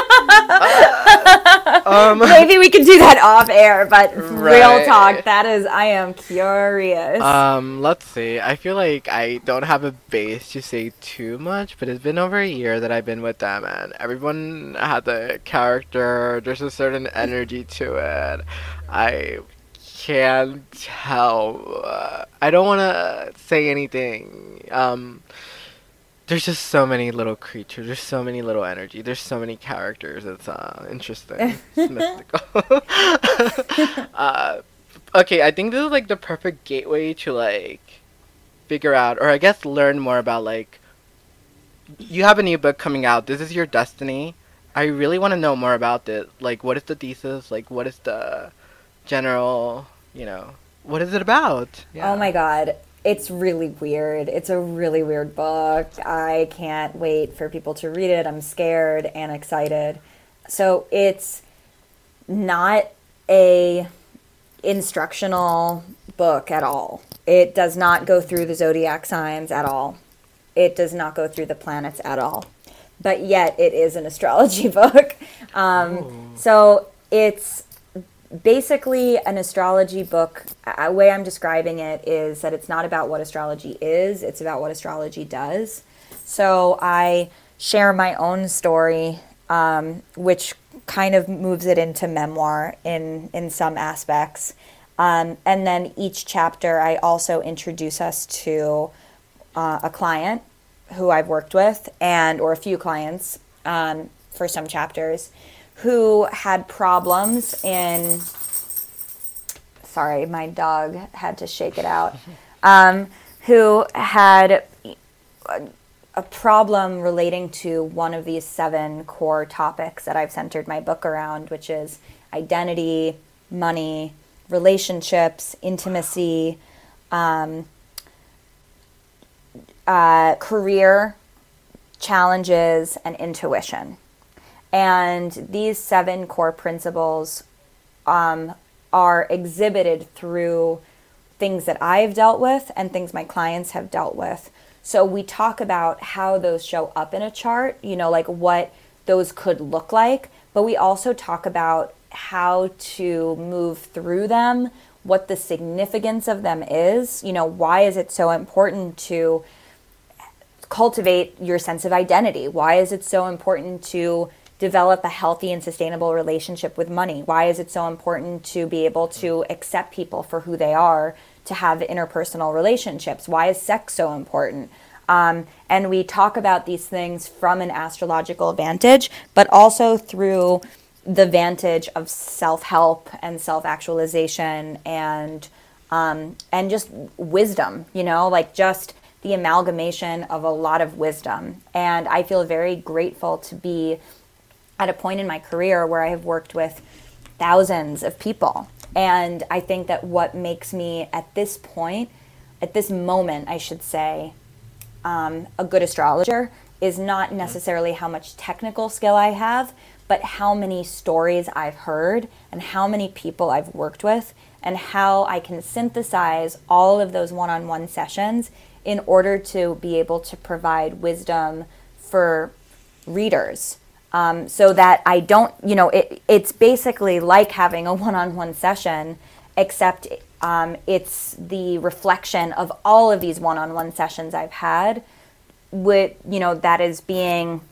Um, Maybe we can do that off air, but real talk, that is, I am curious. Um, let's see. I feel like I don't have a base to say too much, but it's been over a year that I've been with them, and everyone had the character. There's a certain energy to it. I can't tell. Uh, I don't want to say anything. Um, there's just so many little creatures. There's so many little energy. There's so many characters. It's uh, interesting. It's mystical. uh, okay, I think this is like the perfect gateway to like figure out, or I guess learn more about like. You have a new book coming out. This is your destiny. I really want to know more about this. Like, what is the thesis? Like, what is the general? You know, what is it about? Oh my god. It's really weird. It's a really weird book. I can't wait for people to read it. I'm scared and excited. So it's not a instructional book at all. It does not go through the zodiac signs at all. It does not go through the planets at all. But yet it is an astrology book. Um, So it's basically an astrology book a way i'm describing it is that it's not about what astrology is it's about what astrology does. So i share my own story um, which kind of moves it into memoir in in some aspects. Um, and then each chapter i also introduce us to uh, a client who i've worked with and or a few clients um, for some chapters who had problems in sorry, my dog had to shake it out, um, who had a, a problem relating to one of these seven core topics that I've centered my book around, which is identity, money, relationships, intimacy, um, uh, career challenges, and intuition. And these seven core principles um, are exhibited through things that I've dealt with and things my clients have dealt with. So we talk about how those show up in a chart, you know, like what those could look like, but we also talk about how to move through them, what the significance of them is, you know, why is it so important to cultivate your sense of identity? Why is it so important to develop a healthy and sustainable relationship with money? Why is it so important to be able to accept people for who they are, to have interpersonal relationships? Why is sex so important? Um, and we talk about these things from an astrological vantage, but also through the vantage of self help and self actualization and um, and just wisdom, you know, like just the amalgamation of a lot of wisdom. And I feel very grateful to be at a point in my career where I have worked with thousands of people. And I think that what makes me at this point, at this moment, I should say, um, a good astrologer is not necessarily how much technical skill I have, but how many stories I've heard and how many people I've worked with and how I can synthesize all of those one on one sessions in order to be able to provide wisdom for readers. Um, so that I don't, you know, it, it's basically like having a one on one session, except um, it's the reflection of all of these one on one sessions I've had, with, you know, that is being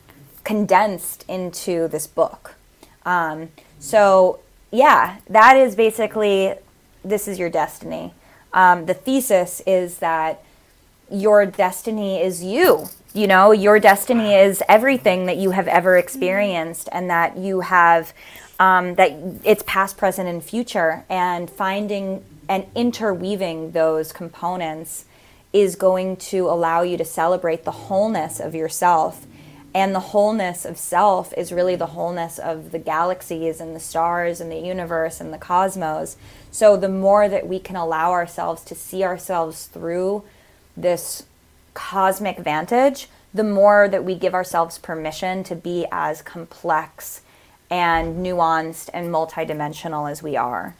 condensed into this book. Um, so, yeah, that is basically this is your destiny. Um, the thesis is that your destiny is you. You know, your destiny is everything that you have ever experienced, and that you have, um, that it's past, present, and future. And finding and interweaving those components is going to allow you to celebrate the wholeness of yourself. And the wholeness of self is really the wholeness of the galaxies and the stars and the universe and the cosmos. So the more that we can allow ourselves to see ourselves through this cosmic vantage, the more that we give ourselves permission to be as complex and nuanced and multidimensional as we are.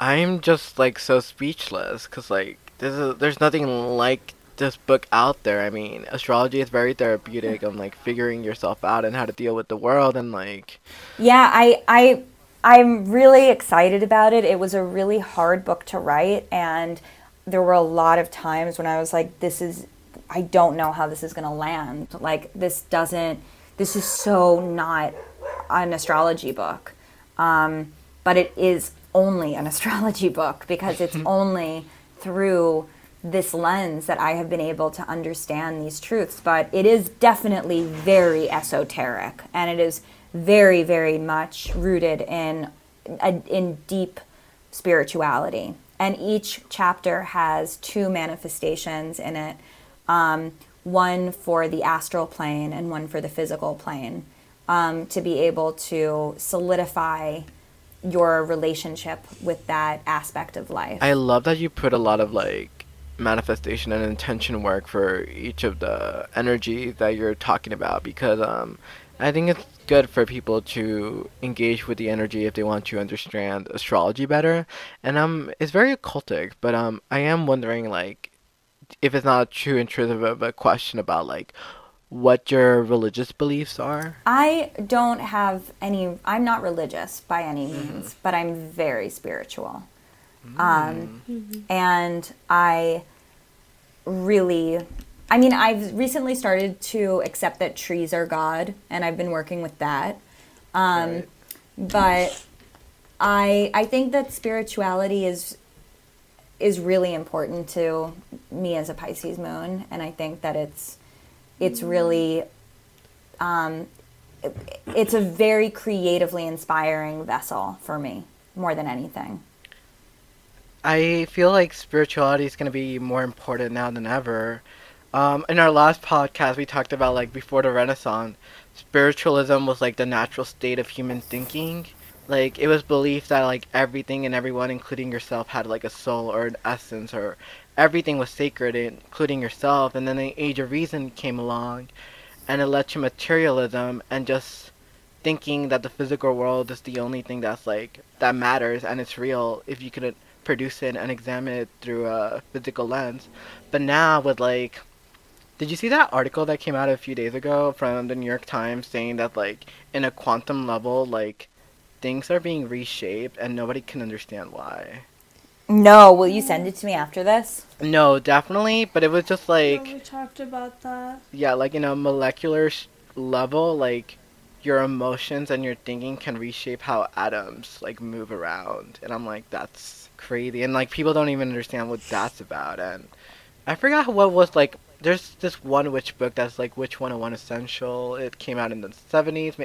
I'm just like so speechless because like there's a, there's nothing like this book out there. I mean, astrology is very therapeutic on like figuring yourself out and how to deal with the world and like Yeah, I I I'm really excited about it. It was a really hard book to write and there were a lot of times when I was like this is I don't know how this is going to land. Like this doesn't this is so not an astrology book. Um, but it is only an astrology book because it's only through this lens that I have been able to understand these truths. But it is definitely very esoteric and it is very, very much rooted in in deep spirituality. And each chapter has two manifestations in it um, one for the astral plane and one for the physical plane um, to be able to solidify your relationship with that aspect of life. I love that you put a lot of like manifestation and intention work for each of the energy that you're talking about because um I think it's good for people to engage with the energy if they want to understand astrology better. And um it's very occultic, but um I am wondering like if it's not too intrusive of a question about like what your religious beliefs are. I don't have any, I'm not religious by any means, but I'm very spiritual. Um, and I really, I mean, I've recently started to accept that trees are God, and I've been working with that. Um, Right. But I, I think that spirituality is is really important to me as a Pisces moon, and I think that it's it's really um, it- it's a very creatively inspiring vessel for me more than anything. I feel like spirituality is going to be more important now than ever. Um, in our last podcast, we talked about like before the Renaissance, spiritualism was like the natural state of human thinking. Like it was believed that like everything and everyone, including yourself, had like a soul or an essence, or everything was sacred, including yourself. And then the Age of Reason came along, and it led to materialism and just thinking that the physical world is the only thing that's like that matters and it's real if you could produce it and examine it through a physical lens. But now with like did you see that article that came out a few days ago from the New York Times saying that like in a quantum level like things are being reshaped and nobody can understand why. No, will you send it to me after this? No, definitely, but it was just Yeah, like we talked about that. yeah, like in a molecular sh- level, like your emotions and your thinking can reshape how atoms like move around, and I'm like, that's crazy, and like people don't even understand what that's about, and I forgot what was like. There's this one witch book that's like Witch 101 Essential. It came out in the 70s.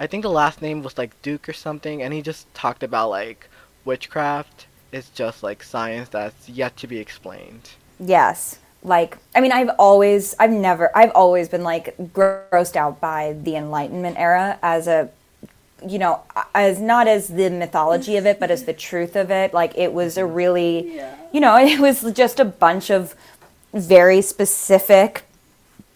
I think the last name was like Duke or something, and he just talked about like witchcraft is just like science that's yet to be explained. Yes. Like, I mean, I've always, I've never, I've always been like grossed out by the Enlightenment era as a, you know, as not as the mythology of it, but as the truth of it. Like, it was a really, Yeah. you know, it was just a bunch of very specific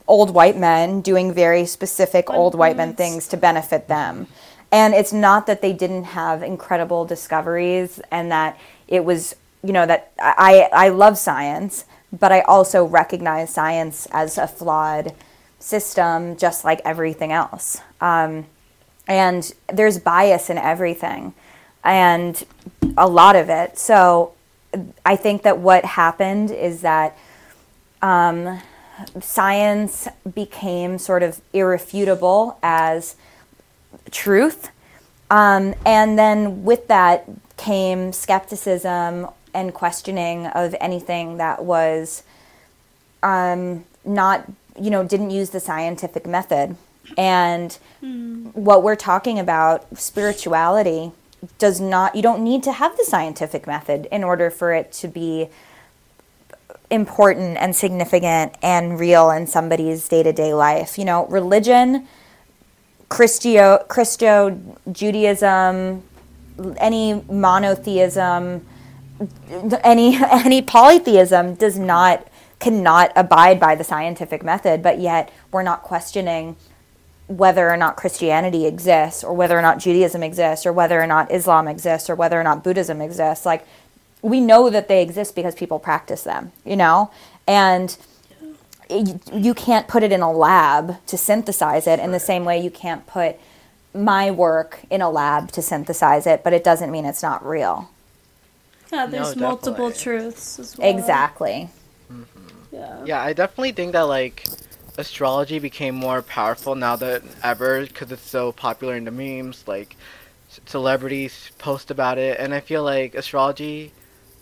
old white men doing very specific old white men things to benefit them. And it's not that they didn't have incredible discoveries and that it was, you know, that I, I love science, but I also recognize science as a flawed system, just like everything else. Um, and there's bias in everything, and a lot of it. So I think that what happened is that um, science became sort of irrefutable as truth. Um, and then with that came skepticism and questioning of anything that was um, not, you know, didn't use the scientific method. And what we're talking about, spirituality, does not, you don't need to have the scientific method in order for it to be important and significant and real in somebody's day to day life. You know, religion, Christo, Christo, Judaism, any monotheism, any any polytheism does not cannot abide by the scientific method, but yet we're not questioning whether or not Christianity exists or whether or not Judaism exists or whether or not Islam exists or whether or not Buddhism exists. Like we know that they exist because people practice them, you know? And you, you can't put it in a lab to synthesize it in the same way you can't put my work in a lab to synthesize it, but it doesn't mean it's not real. Yeah, there's No, multiple truths as well. Exactly. Mm-hmm. Yeah. Yeah, I definitely think that like astrology became more powerful now than ever because it's so popular in the memes. Like c- celebrities post about it, and I feel like astrology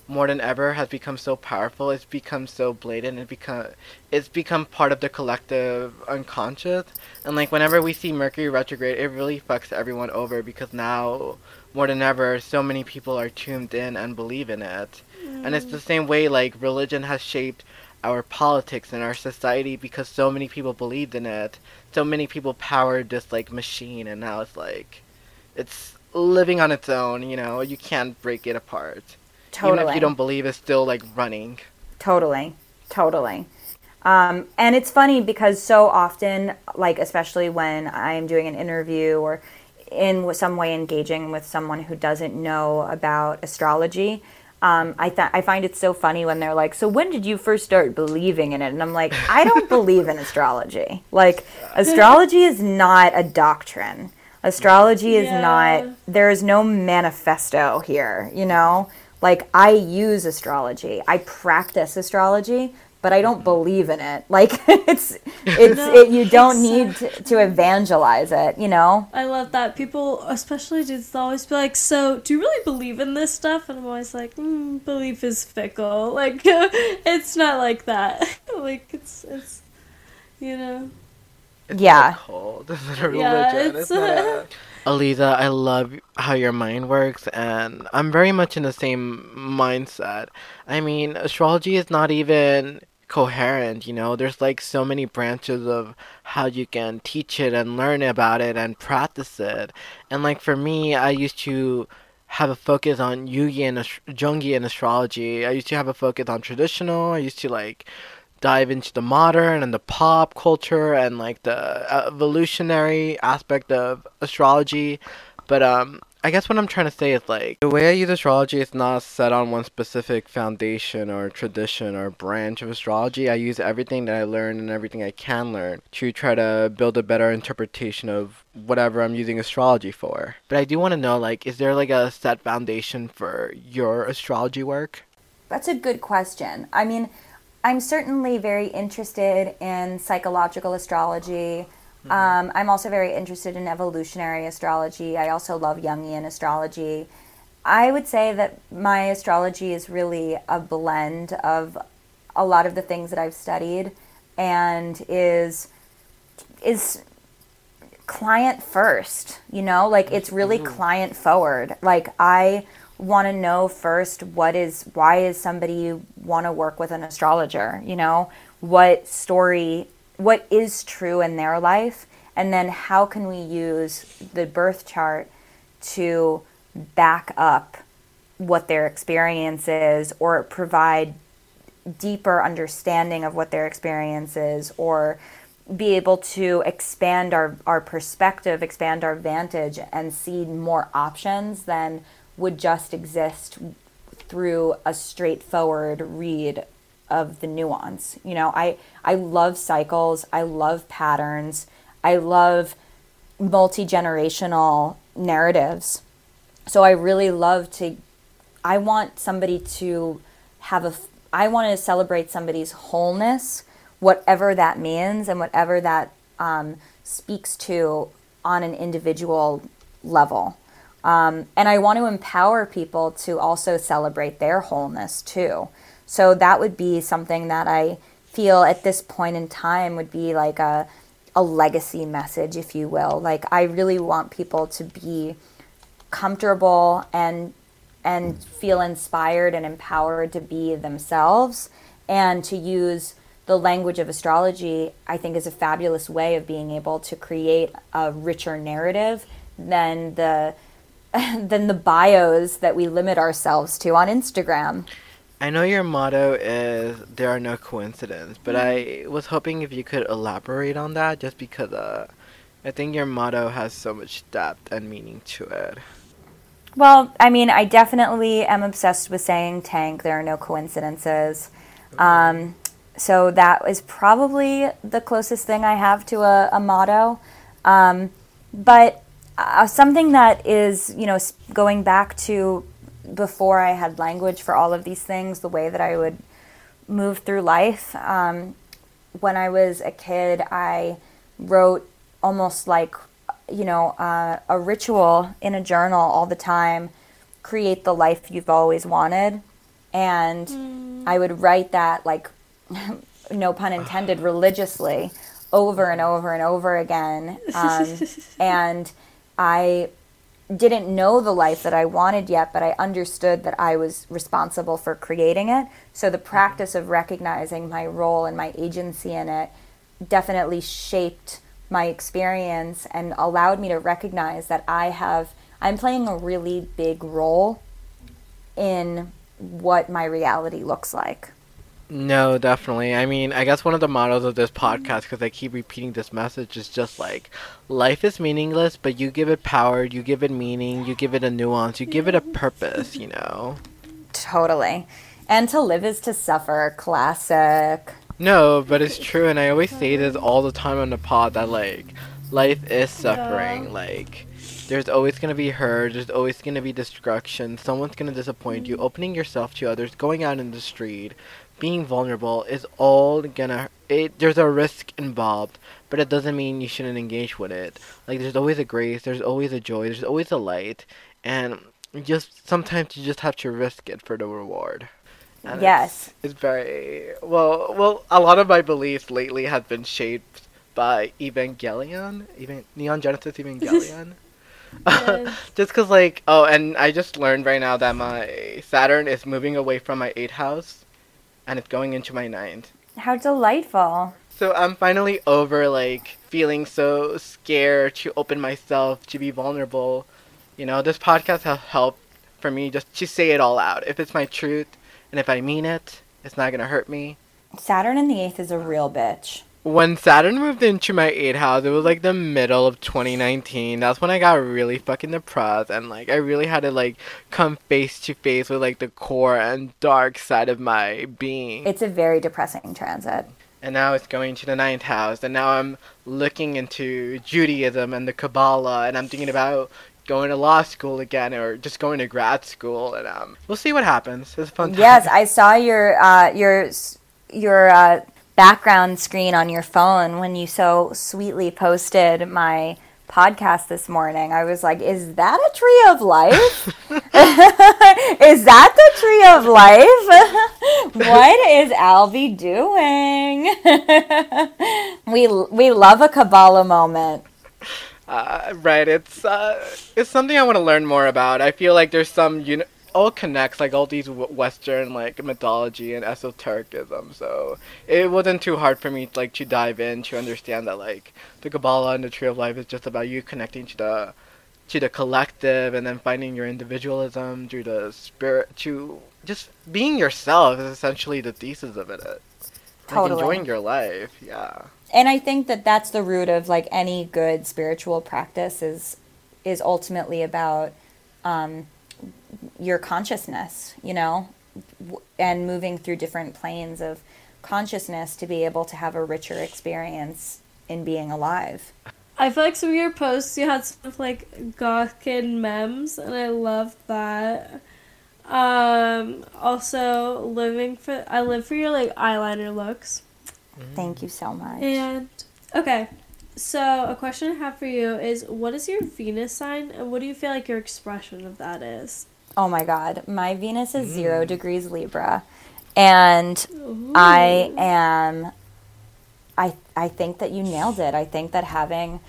more than ever has become so powerful. It's become so blatant. It become it's become part of the collective unconscious. And like whenever we see Mercury retrograde, it really fucks everyone over because now more than ever, so many people are tuned in and believe in it. And it's the same way like religion has shaped our politics and our society because so many people believed in it. So many people powered this like machine and now it's like it's living on its own, you know, you can't break it apart. Totally. Even if you don't believe it's still like running. Totally, totally. Um, and it's funny because so often, like especially when I'm doing an interview or in some way engaging with someone who doesn't know about astrology, um, I th- I find it so funny when they're like, "So when did you first start believing in it?" And I'm like, "I don't believe in astrology. Like, astrology is not a doctrine. Astrology is Yeah. not. There is no manifesto here. You know." Like I use astrology. I practice astrology, but I don't believe in it. Like it's it's No, it, you don't need to, to evangelize it, you know? I love that. People, especially dudes, always be like, So, do you really believe in this stuff? And I'm always like, mm, Belief is fickle. Like, it's not like that. like, it's, it's, you know. It's Yeah. Not a cult. It's not a religion. Yeah, it's it's- not a... Aliza, I love how your mind works, and I'm very much in the same mindset. I mean, astrology is not even coherent, you know? There's like so many branches of how you can teach it and learn about it and practice it. And like for me, I used to have a focus on Jungian, ast- Jungian astrology. I used to have a focus on traditional. I used to like dive into the modern and the pop culture and like the evolutionary aspect of astrology. But um I guess what I'm trying to say is like the way I use astrology is not set on one specific foundation or tradition or branch of astrology. I use everything that I learn and everything I can learn to try to build a better interpretation of whatever I'm using astrology for. But I do want to know like is there like a set foundation for your astrology work? That's a good question. I mean, I'm certainly very interested in psychological astrology. Um, I'm also very interested in evolutionary astrology. I also love Jungian astrology. I would say that my astrology is really a blend of a lot of the things that I've studied and is is client first, you know? Like it's really client forward. Like I want to know first what is why is somebody want to work with an astrologer, you know? What story what is true in their life and then how can we use the birth chart to back up what their experience is or provide deeper understanding of what their experience is or be able to expand our, our perspective, expand our vantage, and see more options than would just exist through a straightforward read of the nuance. You know, I, I love cycles, I love patterns, I love multi generational narratives. So I really love to, I want somebody to have a, I want to celebrate somebody's wholeness whatever that means and whatever that um, speaks to on an individual level. Um, and I want to empower people to also celebrate their wholeness too. So that would be something that I feel at this point in time would be like a, a legacy message, if you will. Like I really want people to be comfortable and and feel inspired and empowered to be themselves and to use the language of astrology, I think, is a fabulous way of being able to create a richer narrative than the than the bios that we limit ourselves to on Instagram. I know your motto is there are no coincidences, but Mm-hmm. I was hoping if you could elaborate on that just because uh I think your motto has so much depth and meaning to it. Well, I mean, I definitely am obsessed with saying TANC. There are no coincidences. Um, so that is probably the closest thing I have to a, a motto. Um, but uh, something that is, you know, going back to before I had language for all of these things, the way that I would move through life. Um, when I was a kid, I wrote almost like, you know, uh, a ritual in a journal all the time create the life you've always wanted. And I would write that, like, no pun intended, religiously over and over and over again. Um, and I didn't know the life that I wanted yet, but I understood that I was responsible for creating it. So the mm-hmm. practice of recognizing my role and my agency in it definitely shaped my experience and allowed me to recognize that I have I'm playing a really big role in what my reality looks like. No, definitely. I mean, I guess one of the mottos of this podcast, because I keep repeating this message, is just like life is meaningless, but you give it power, you give it meaning, you give it a nuance, you give it a purpose, you know? Totally. And to live is to suffer. Classic. No, but it's true, and I always say this all the time on the pod that like life is suffering. Yeah. Like there's always gonna be hurt, there's always gonna be destruction. Someone's gonna disappoint you. Opening yourself to others, going out in the street, being vulnerable is all gonna. It there's a risk involved, but it doesn't mean you shouldn't engage with it. Like there's always a grace, there's always a joy, there's always a light, and just sometimes you just have to risk it for the reward. And Yes. it's, it's very well. Well, a lot of my beliefs lately have been shaped by Evangelion, even Neon Genesis Evangelion. Yes. just cause like oh, and I just learned right now that my Saturn is moving away from my eighth house, and it's going into my ninth. How delightful. So I'm finally over like feeling so scared to open myself to be vulnerable. You know, this podcast has helped for me just to say it all out. If it's my truth and if I mean it, it's not gonna hurt me. Saturn in the eighth is a real bitch. When Saturn moved into my 8th house, it was like the middle of 2019. That's when I got really fucking depressed and like I really had to like come face to face with like the core and dark side of my being. It's a very depressing transit. and now it's going to the ninth house and now i'm looking into judaism and the kabbalah and i'm thinking about going to law school again or just going to grad school and um we'll see what happens it's fun time. Yes, I saw your uh, your your uh, background screen on your phone when you so sweetly posted my podcast this morning. I was like, "Is that a tree of life? is that the tree of life? what is Albie doing?" we we love a Kabbalah moment. Uh, right. It's uh, it's something I want to learn more about. I feel like there's some know all connects like all these w- Western like mythology and esotericism. So it wasn't too hard for me like to dive in to understand that like the Kabbalah and the Tree of Life is just about you connecting to the to the collective and then finding your individualism through the spirit to just being yourself is essentially the thesis of it. Like Totally. enjoying your life. Yeah. and I think that that's the root of like any good spiritual practice is is ultimately about um, your consciousness, you know, and moving through different planes of consciousness to be able to have a richer experience in being alive. I feel like some of your posts you had some like goth kid memes, and I loved that. Um, also living for I live for your like eyeliner looks. Thank you so much. And okay, so a question I have for you is, what is your Venus sign, and what do you feel like your expression of that is? Oh my God, my Venus is mm. zero degrees Libra, and I am. I I think that you nailed it. I think that having,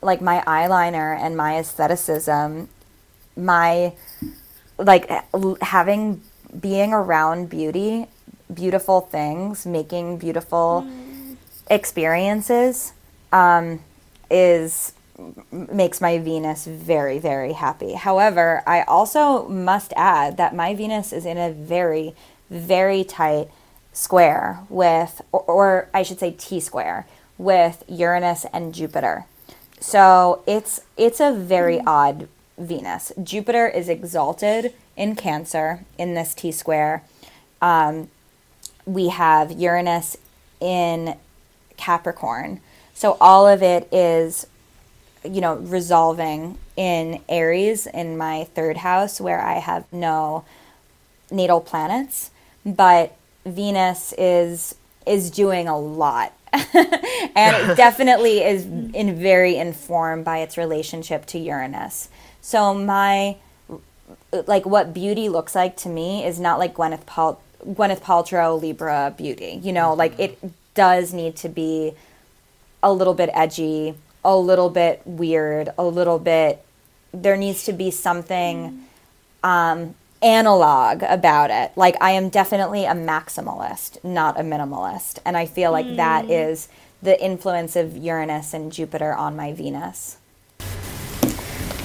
like my eyeliner and my aestheticism, my, like l- having being around beauty, beautiful things, making beautiful mm. experiences, um, is makes my Venus very, very happy. However, I also must add that my Venus is in a very, very tight square with, or, or I should say T square, with Uranus and Jupiter. So it's it's a very odd Venus. Jupiter is exalted in Cancer in this T square. Um, we have Uranus in Capricorn. So all of it is, you know, resolving in Aries in my third house where I have no natal planets, but Venus is is doing a lot. and it definitely is in very informed by its relationship to Uranus. So my like what beauty looks like to me is not like Gwyneth Pal- Gwyneth Paltrow Libra beauty. You know, like mm-hmm. it does need to be a little bit edgy, a little bit weird, a little bit there needs to be something um analog about it. Like I am definitely a maximalist, not a minimalist, and I feel like that is the influence of Uranus and Jupiter on my Venus.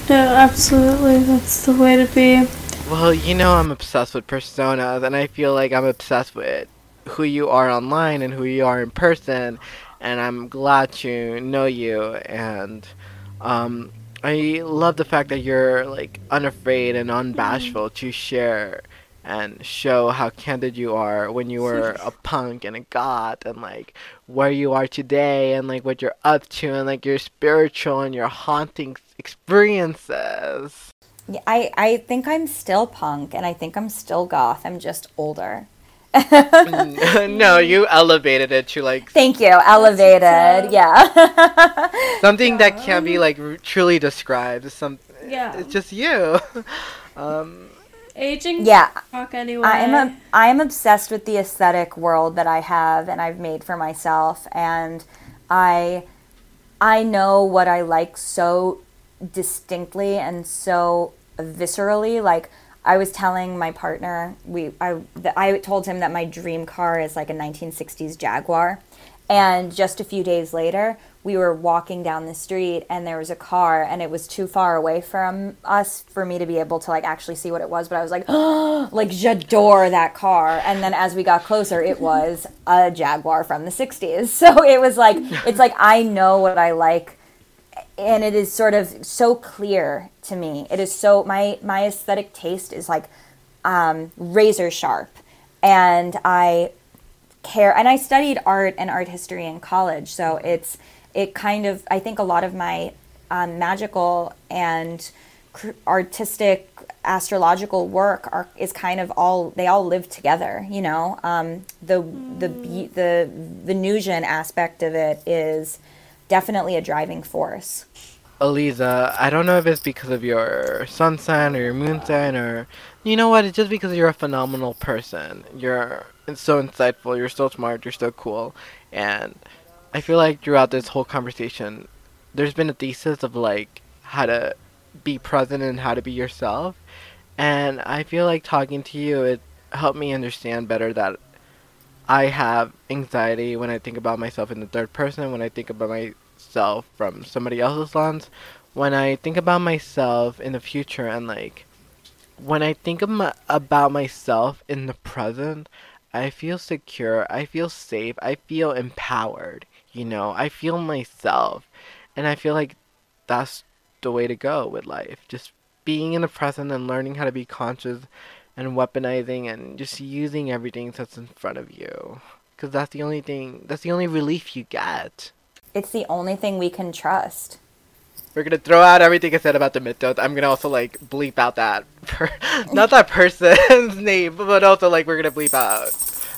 No, absolutely, that's the way to be. Well, you know I'm obsessed with personas, and I feel like I'm obsessed with who you are online and who you are in person, and I'm glad to know you. And um, I love the fact that you're like unafraid and unbashful to share and show how candid you are when you were a punk and a goth, and like where you are today, and like what you're up to, and like your spiritual and your haunting experiences. Yeah, I, I think I'm still punk and I think I'm still goth. I'm just older. no, you elevated it to like Thank you. Elevated. Yeah. something that can't be like r- truly described. It's some, Yeah. it's just you. um, Aging yeah. fuck anyway. I am a, I am obsessed with the aesthetic world that I have and I've made for myself and I I know what I like so distinctly and so viscerally like I was telling my partner we I th- I told him that my dream car is like a 1960s Jaguar. And just a few days later we were walking down the street and there was a car and it was too far away from us for me to be able to like actually see what it was. But I was like oh, like j'adore that car. And then as we got closer it was a Jaguar from the 60s so it was like it's like I know what I like and it is sort of so clear to me. It is so my my aesthetic taste is like um, razor sharp. And I care and I studied art and art history in college. So it's it kind of I think a lot of my um, magical and artistic astrological work are is kind of all they all live together you know? Um, the the the Venusian aspect of it is definitely a driving force Eliza, I don't know if it's because of your sun sign or your moon sign or you know what, it's just because you're a phenomenal person. You're so insightful, you're so smart, you're so cool. And I feel like throughout this whole conversation, there's been a thesis of like how to be present and how to be yourself. And I feel like talking to you, it helped me understand better that I have anxiety when I think about myself in the third person, when I think about myself from somebody else's lens, when I think about myself in the future, and like when I think my, about myself in the present, I feel secure, I feel safe, I feel empowered, you know, I feel myself. And I feel like that's the way to go with life. Just being in the present and learning how to be conscious and weaponizing and just using everything that's in front of you. Because that's the only thing, that's the only relief you get. It's the only thing we can trust. We're gonna throw out everything I said about the mythos. I'm gonna also like bleep out that, per- not that person's name, but also like we're gonna bleep out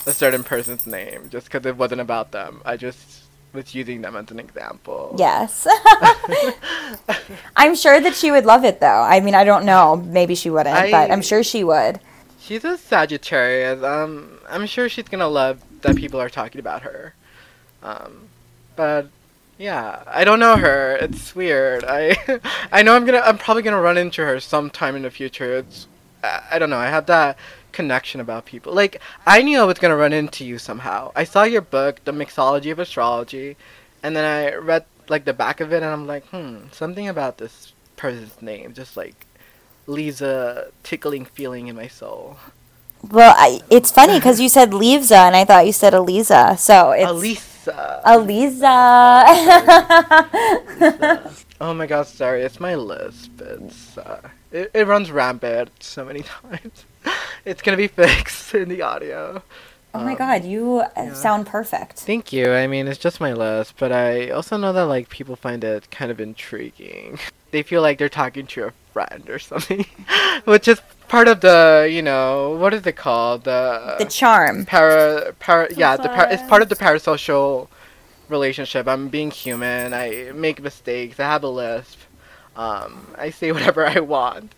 a certain person's name just because it wasn't about them. I just was using them as an example. Yes. I'm sure that she would love it though. I mean, I don't know. Maybe she wouldn't, I- but I'm sure she would. She's a Sagittarius. Um, I'm sure she's gonna love that people are talking about her. Um, but yeah, I don't know her. It's weird. I I know I'm gonna. I'm probably gonna run into her sometime in the future. It's I, I don't know. I have that connection about people. Like I knew I was gonna run into you somehow. I saw your book, The Mixology of Astrology, and then I read like the back of it, and I'm like, hmm, something about this person's name just like leaves a tickling feeling in my soul. Well, I, it's funny because you said Leavesa and I thought you said Eliza. So it's Eliza. Oh my god, sorry, it's my lisp. It's uh, it, it runs rampant so many times. It's gonna be fixed in the audio. oh my Um, God, you uh yeah. sound perfect. Thank you. I mean, it's just my lisp, but I also know that like people find it kind of intriguing. They feel like they're talking to a friend or something, which is part of the you know what is it called the The charm. para para yeah the par- it's part of the parasocial relationship. I'm being human. I make mistakes. I have a lisp. Um, I say whatever I want.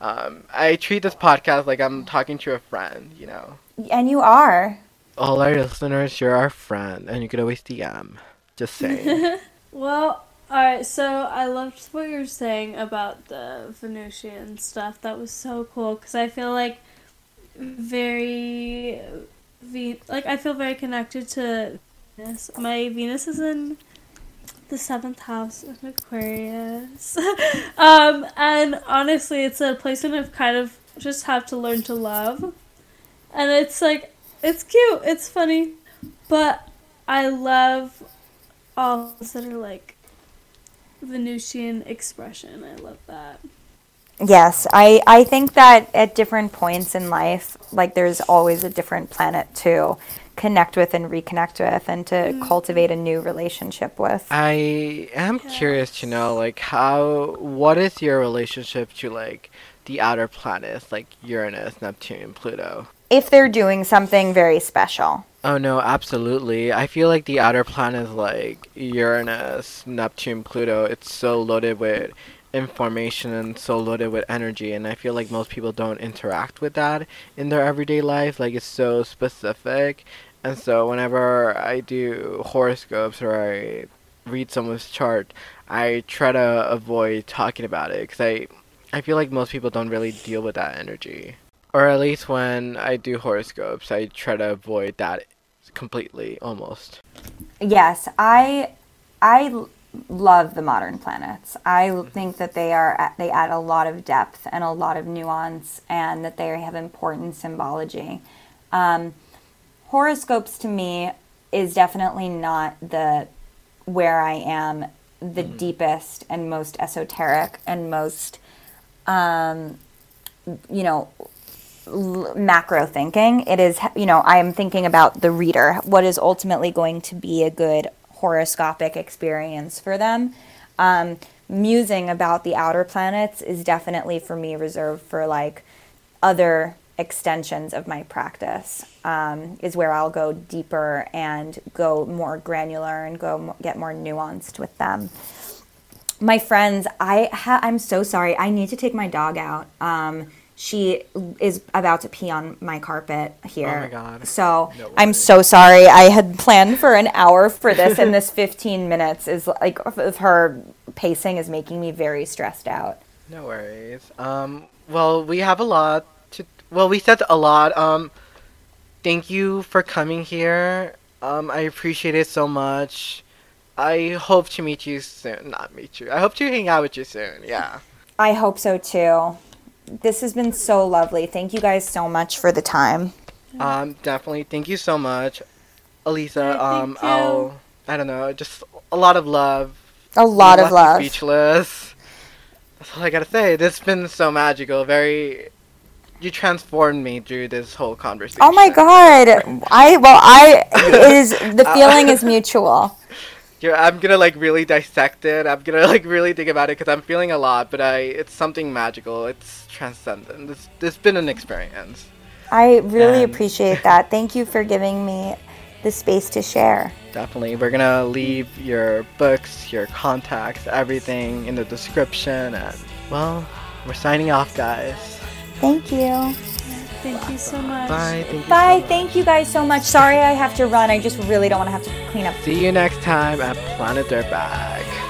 Um, I treat this podcast like I'm talking to a friend. You know, And you are. all our listeners, you're our friend, and you could always DM. Just saying. Well, alright, so I loved what you were saying about the Venusian stuff. That was so cool because I feel like very. Like, I feel very connected to Venus. My Venus is in the seventh house of Aquarius. um, and honestly, it's a place that I've kind of just have to learn to love. And it's like, it's cute, it's funny, but I love all that are like Venusian expression. I love that. Yes, I, I think that at different points in life, like there's always a different planet to connect with and reconnect with and to mm-hmm. cultivate a new relationship with. I am curious to know, like, how, what is your relationship to, like, the outer planets, like Uranus, Neptune, Pluto? If they're doing something very special. Oh no, absolutely. I feel like the outer planets like Uranus, Neptune, Pluto, it's so loaded with information and so loaded with energy and I feel like most people don't interact with that in their everyday life. Like it's so specific. And so whenever I do horoscopes or I read someone's chart, I try to avoid talking about it cuz I I feel like most people don't really deal with that energy. Or at least when I do horoscopes, I try to avoid that completely almost. Yes, I I love the modern planets. I think that they are they add a lot of depth and a lot of nuance, and that they have important symbology. Um, horoscopes to me is definitely not the where I am the deepest and most esoteric and most um, you know l- macro thinking. It is, you know, I am thinking about the reader, what is ultimately going to be a good horoscopic experience for them. Um, musing about the outer planets is definitely for me reserved for like other extensions of my practice. Um, is where I'll go deeper and go more granular and go get more nuanced with them my friends i ha- i'm so sorry i need to take my dog out um, she is about to pee on my carpet here. Oh my God. So No I'm so sorry. I had planned for an hour for this, and this 15 minutes is like of her pacing is making me very stressed out. No worries. Um, well, we have a lot to. Well, we said a lot. Um, thank you for coming here. Um, I appreciate it so much. I hope to meet you soon. Not meet you. I hope to hang out with you soon. Yeah. I hope so too. This has been so lovely. Thank you guys so much for the time. Um, definitely. Thank you so much, Elisa. Um. I'll. I don't know. Just a lot of love. A lot of love. Speechless. That's all I gotta say. This has been so magical. Very. You transformed me through this whole conversation. Oh my god. I well I it is the feeling is mutual. You're, I'm gonna like really dissect it. I'm gonna like really think about it because I'm feeling a lot, but I it's something magical. It's transcendent. It's it's been an experience. I really And- appreciate that. Thank you for giving me the space to share. Definitely, we're gonna leave your books, your contacts, everything in the description, and well, we're signing off, guys. Thank you. Thank you so much. Bye. Thank you. Bye. So much. Thank you guys so much. Sorry I have to run. I just really don't want to have to clean up. See you next time at Planet Dirtbag.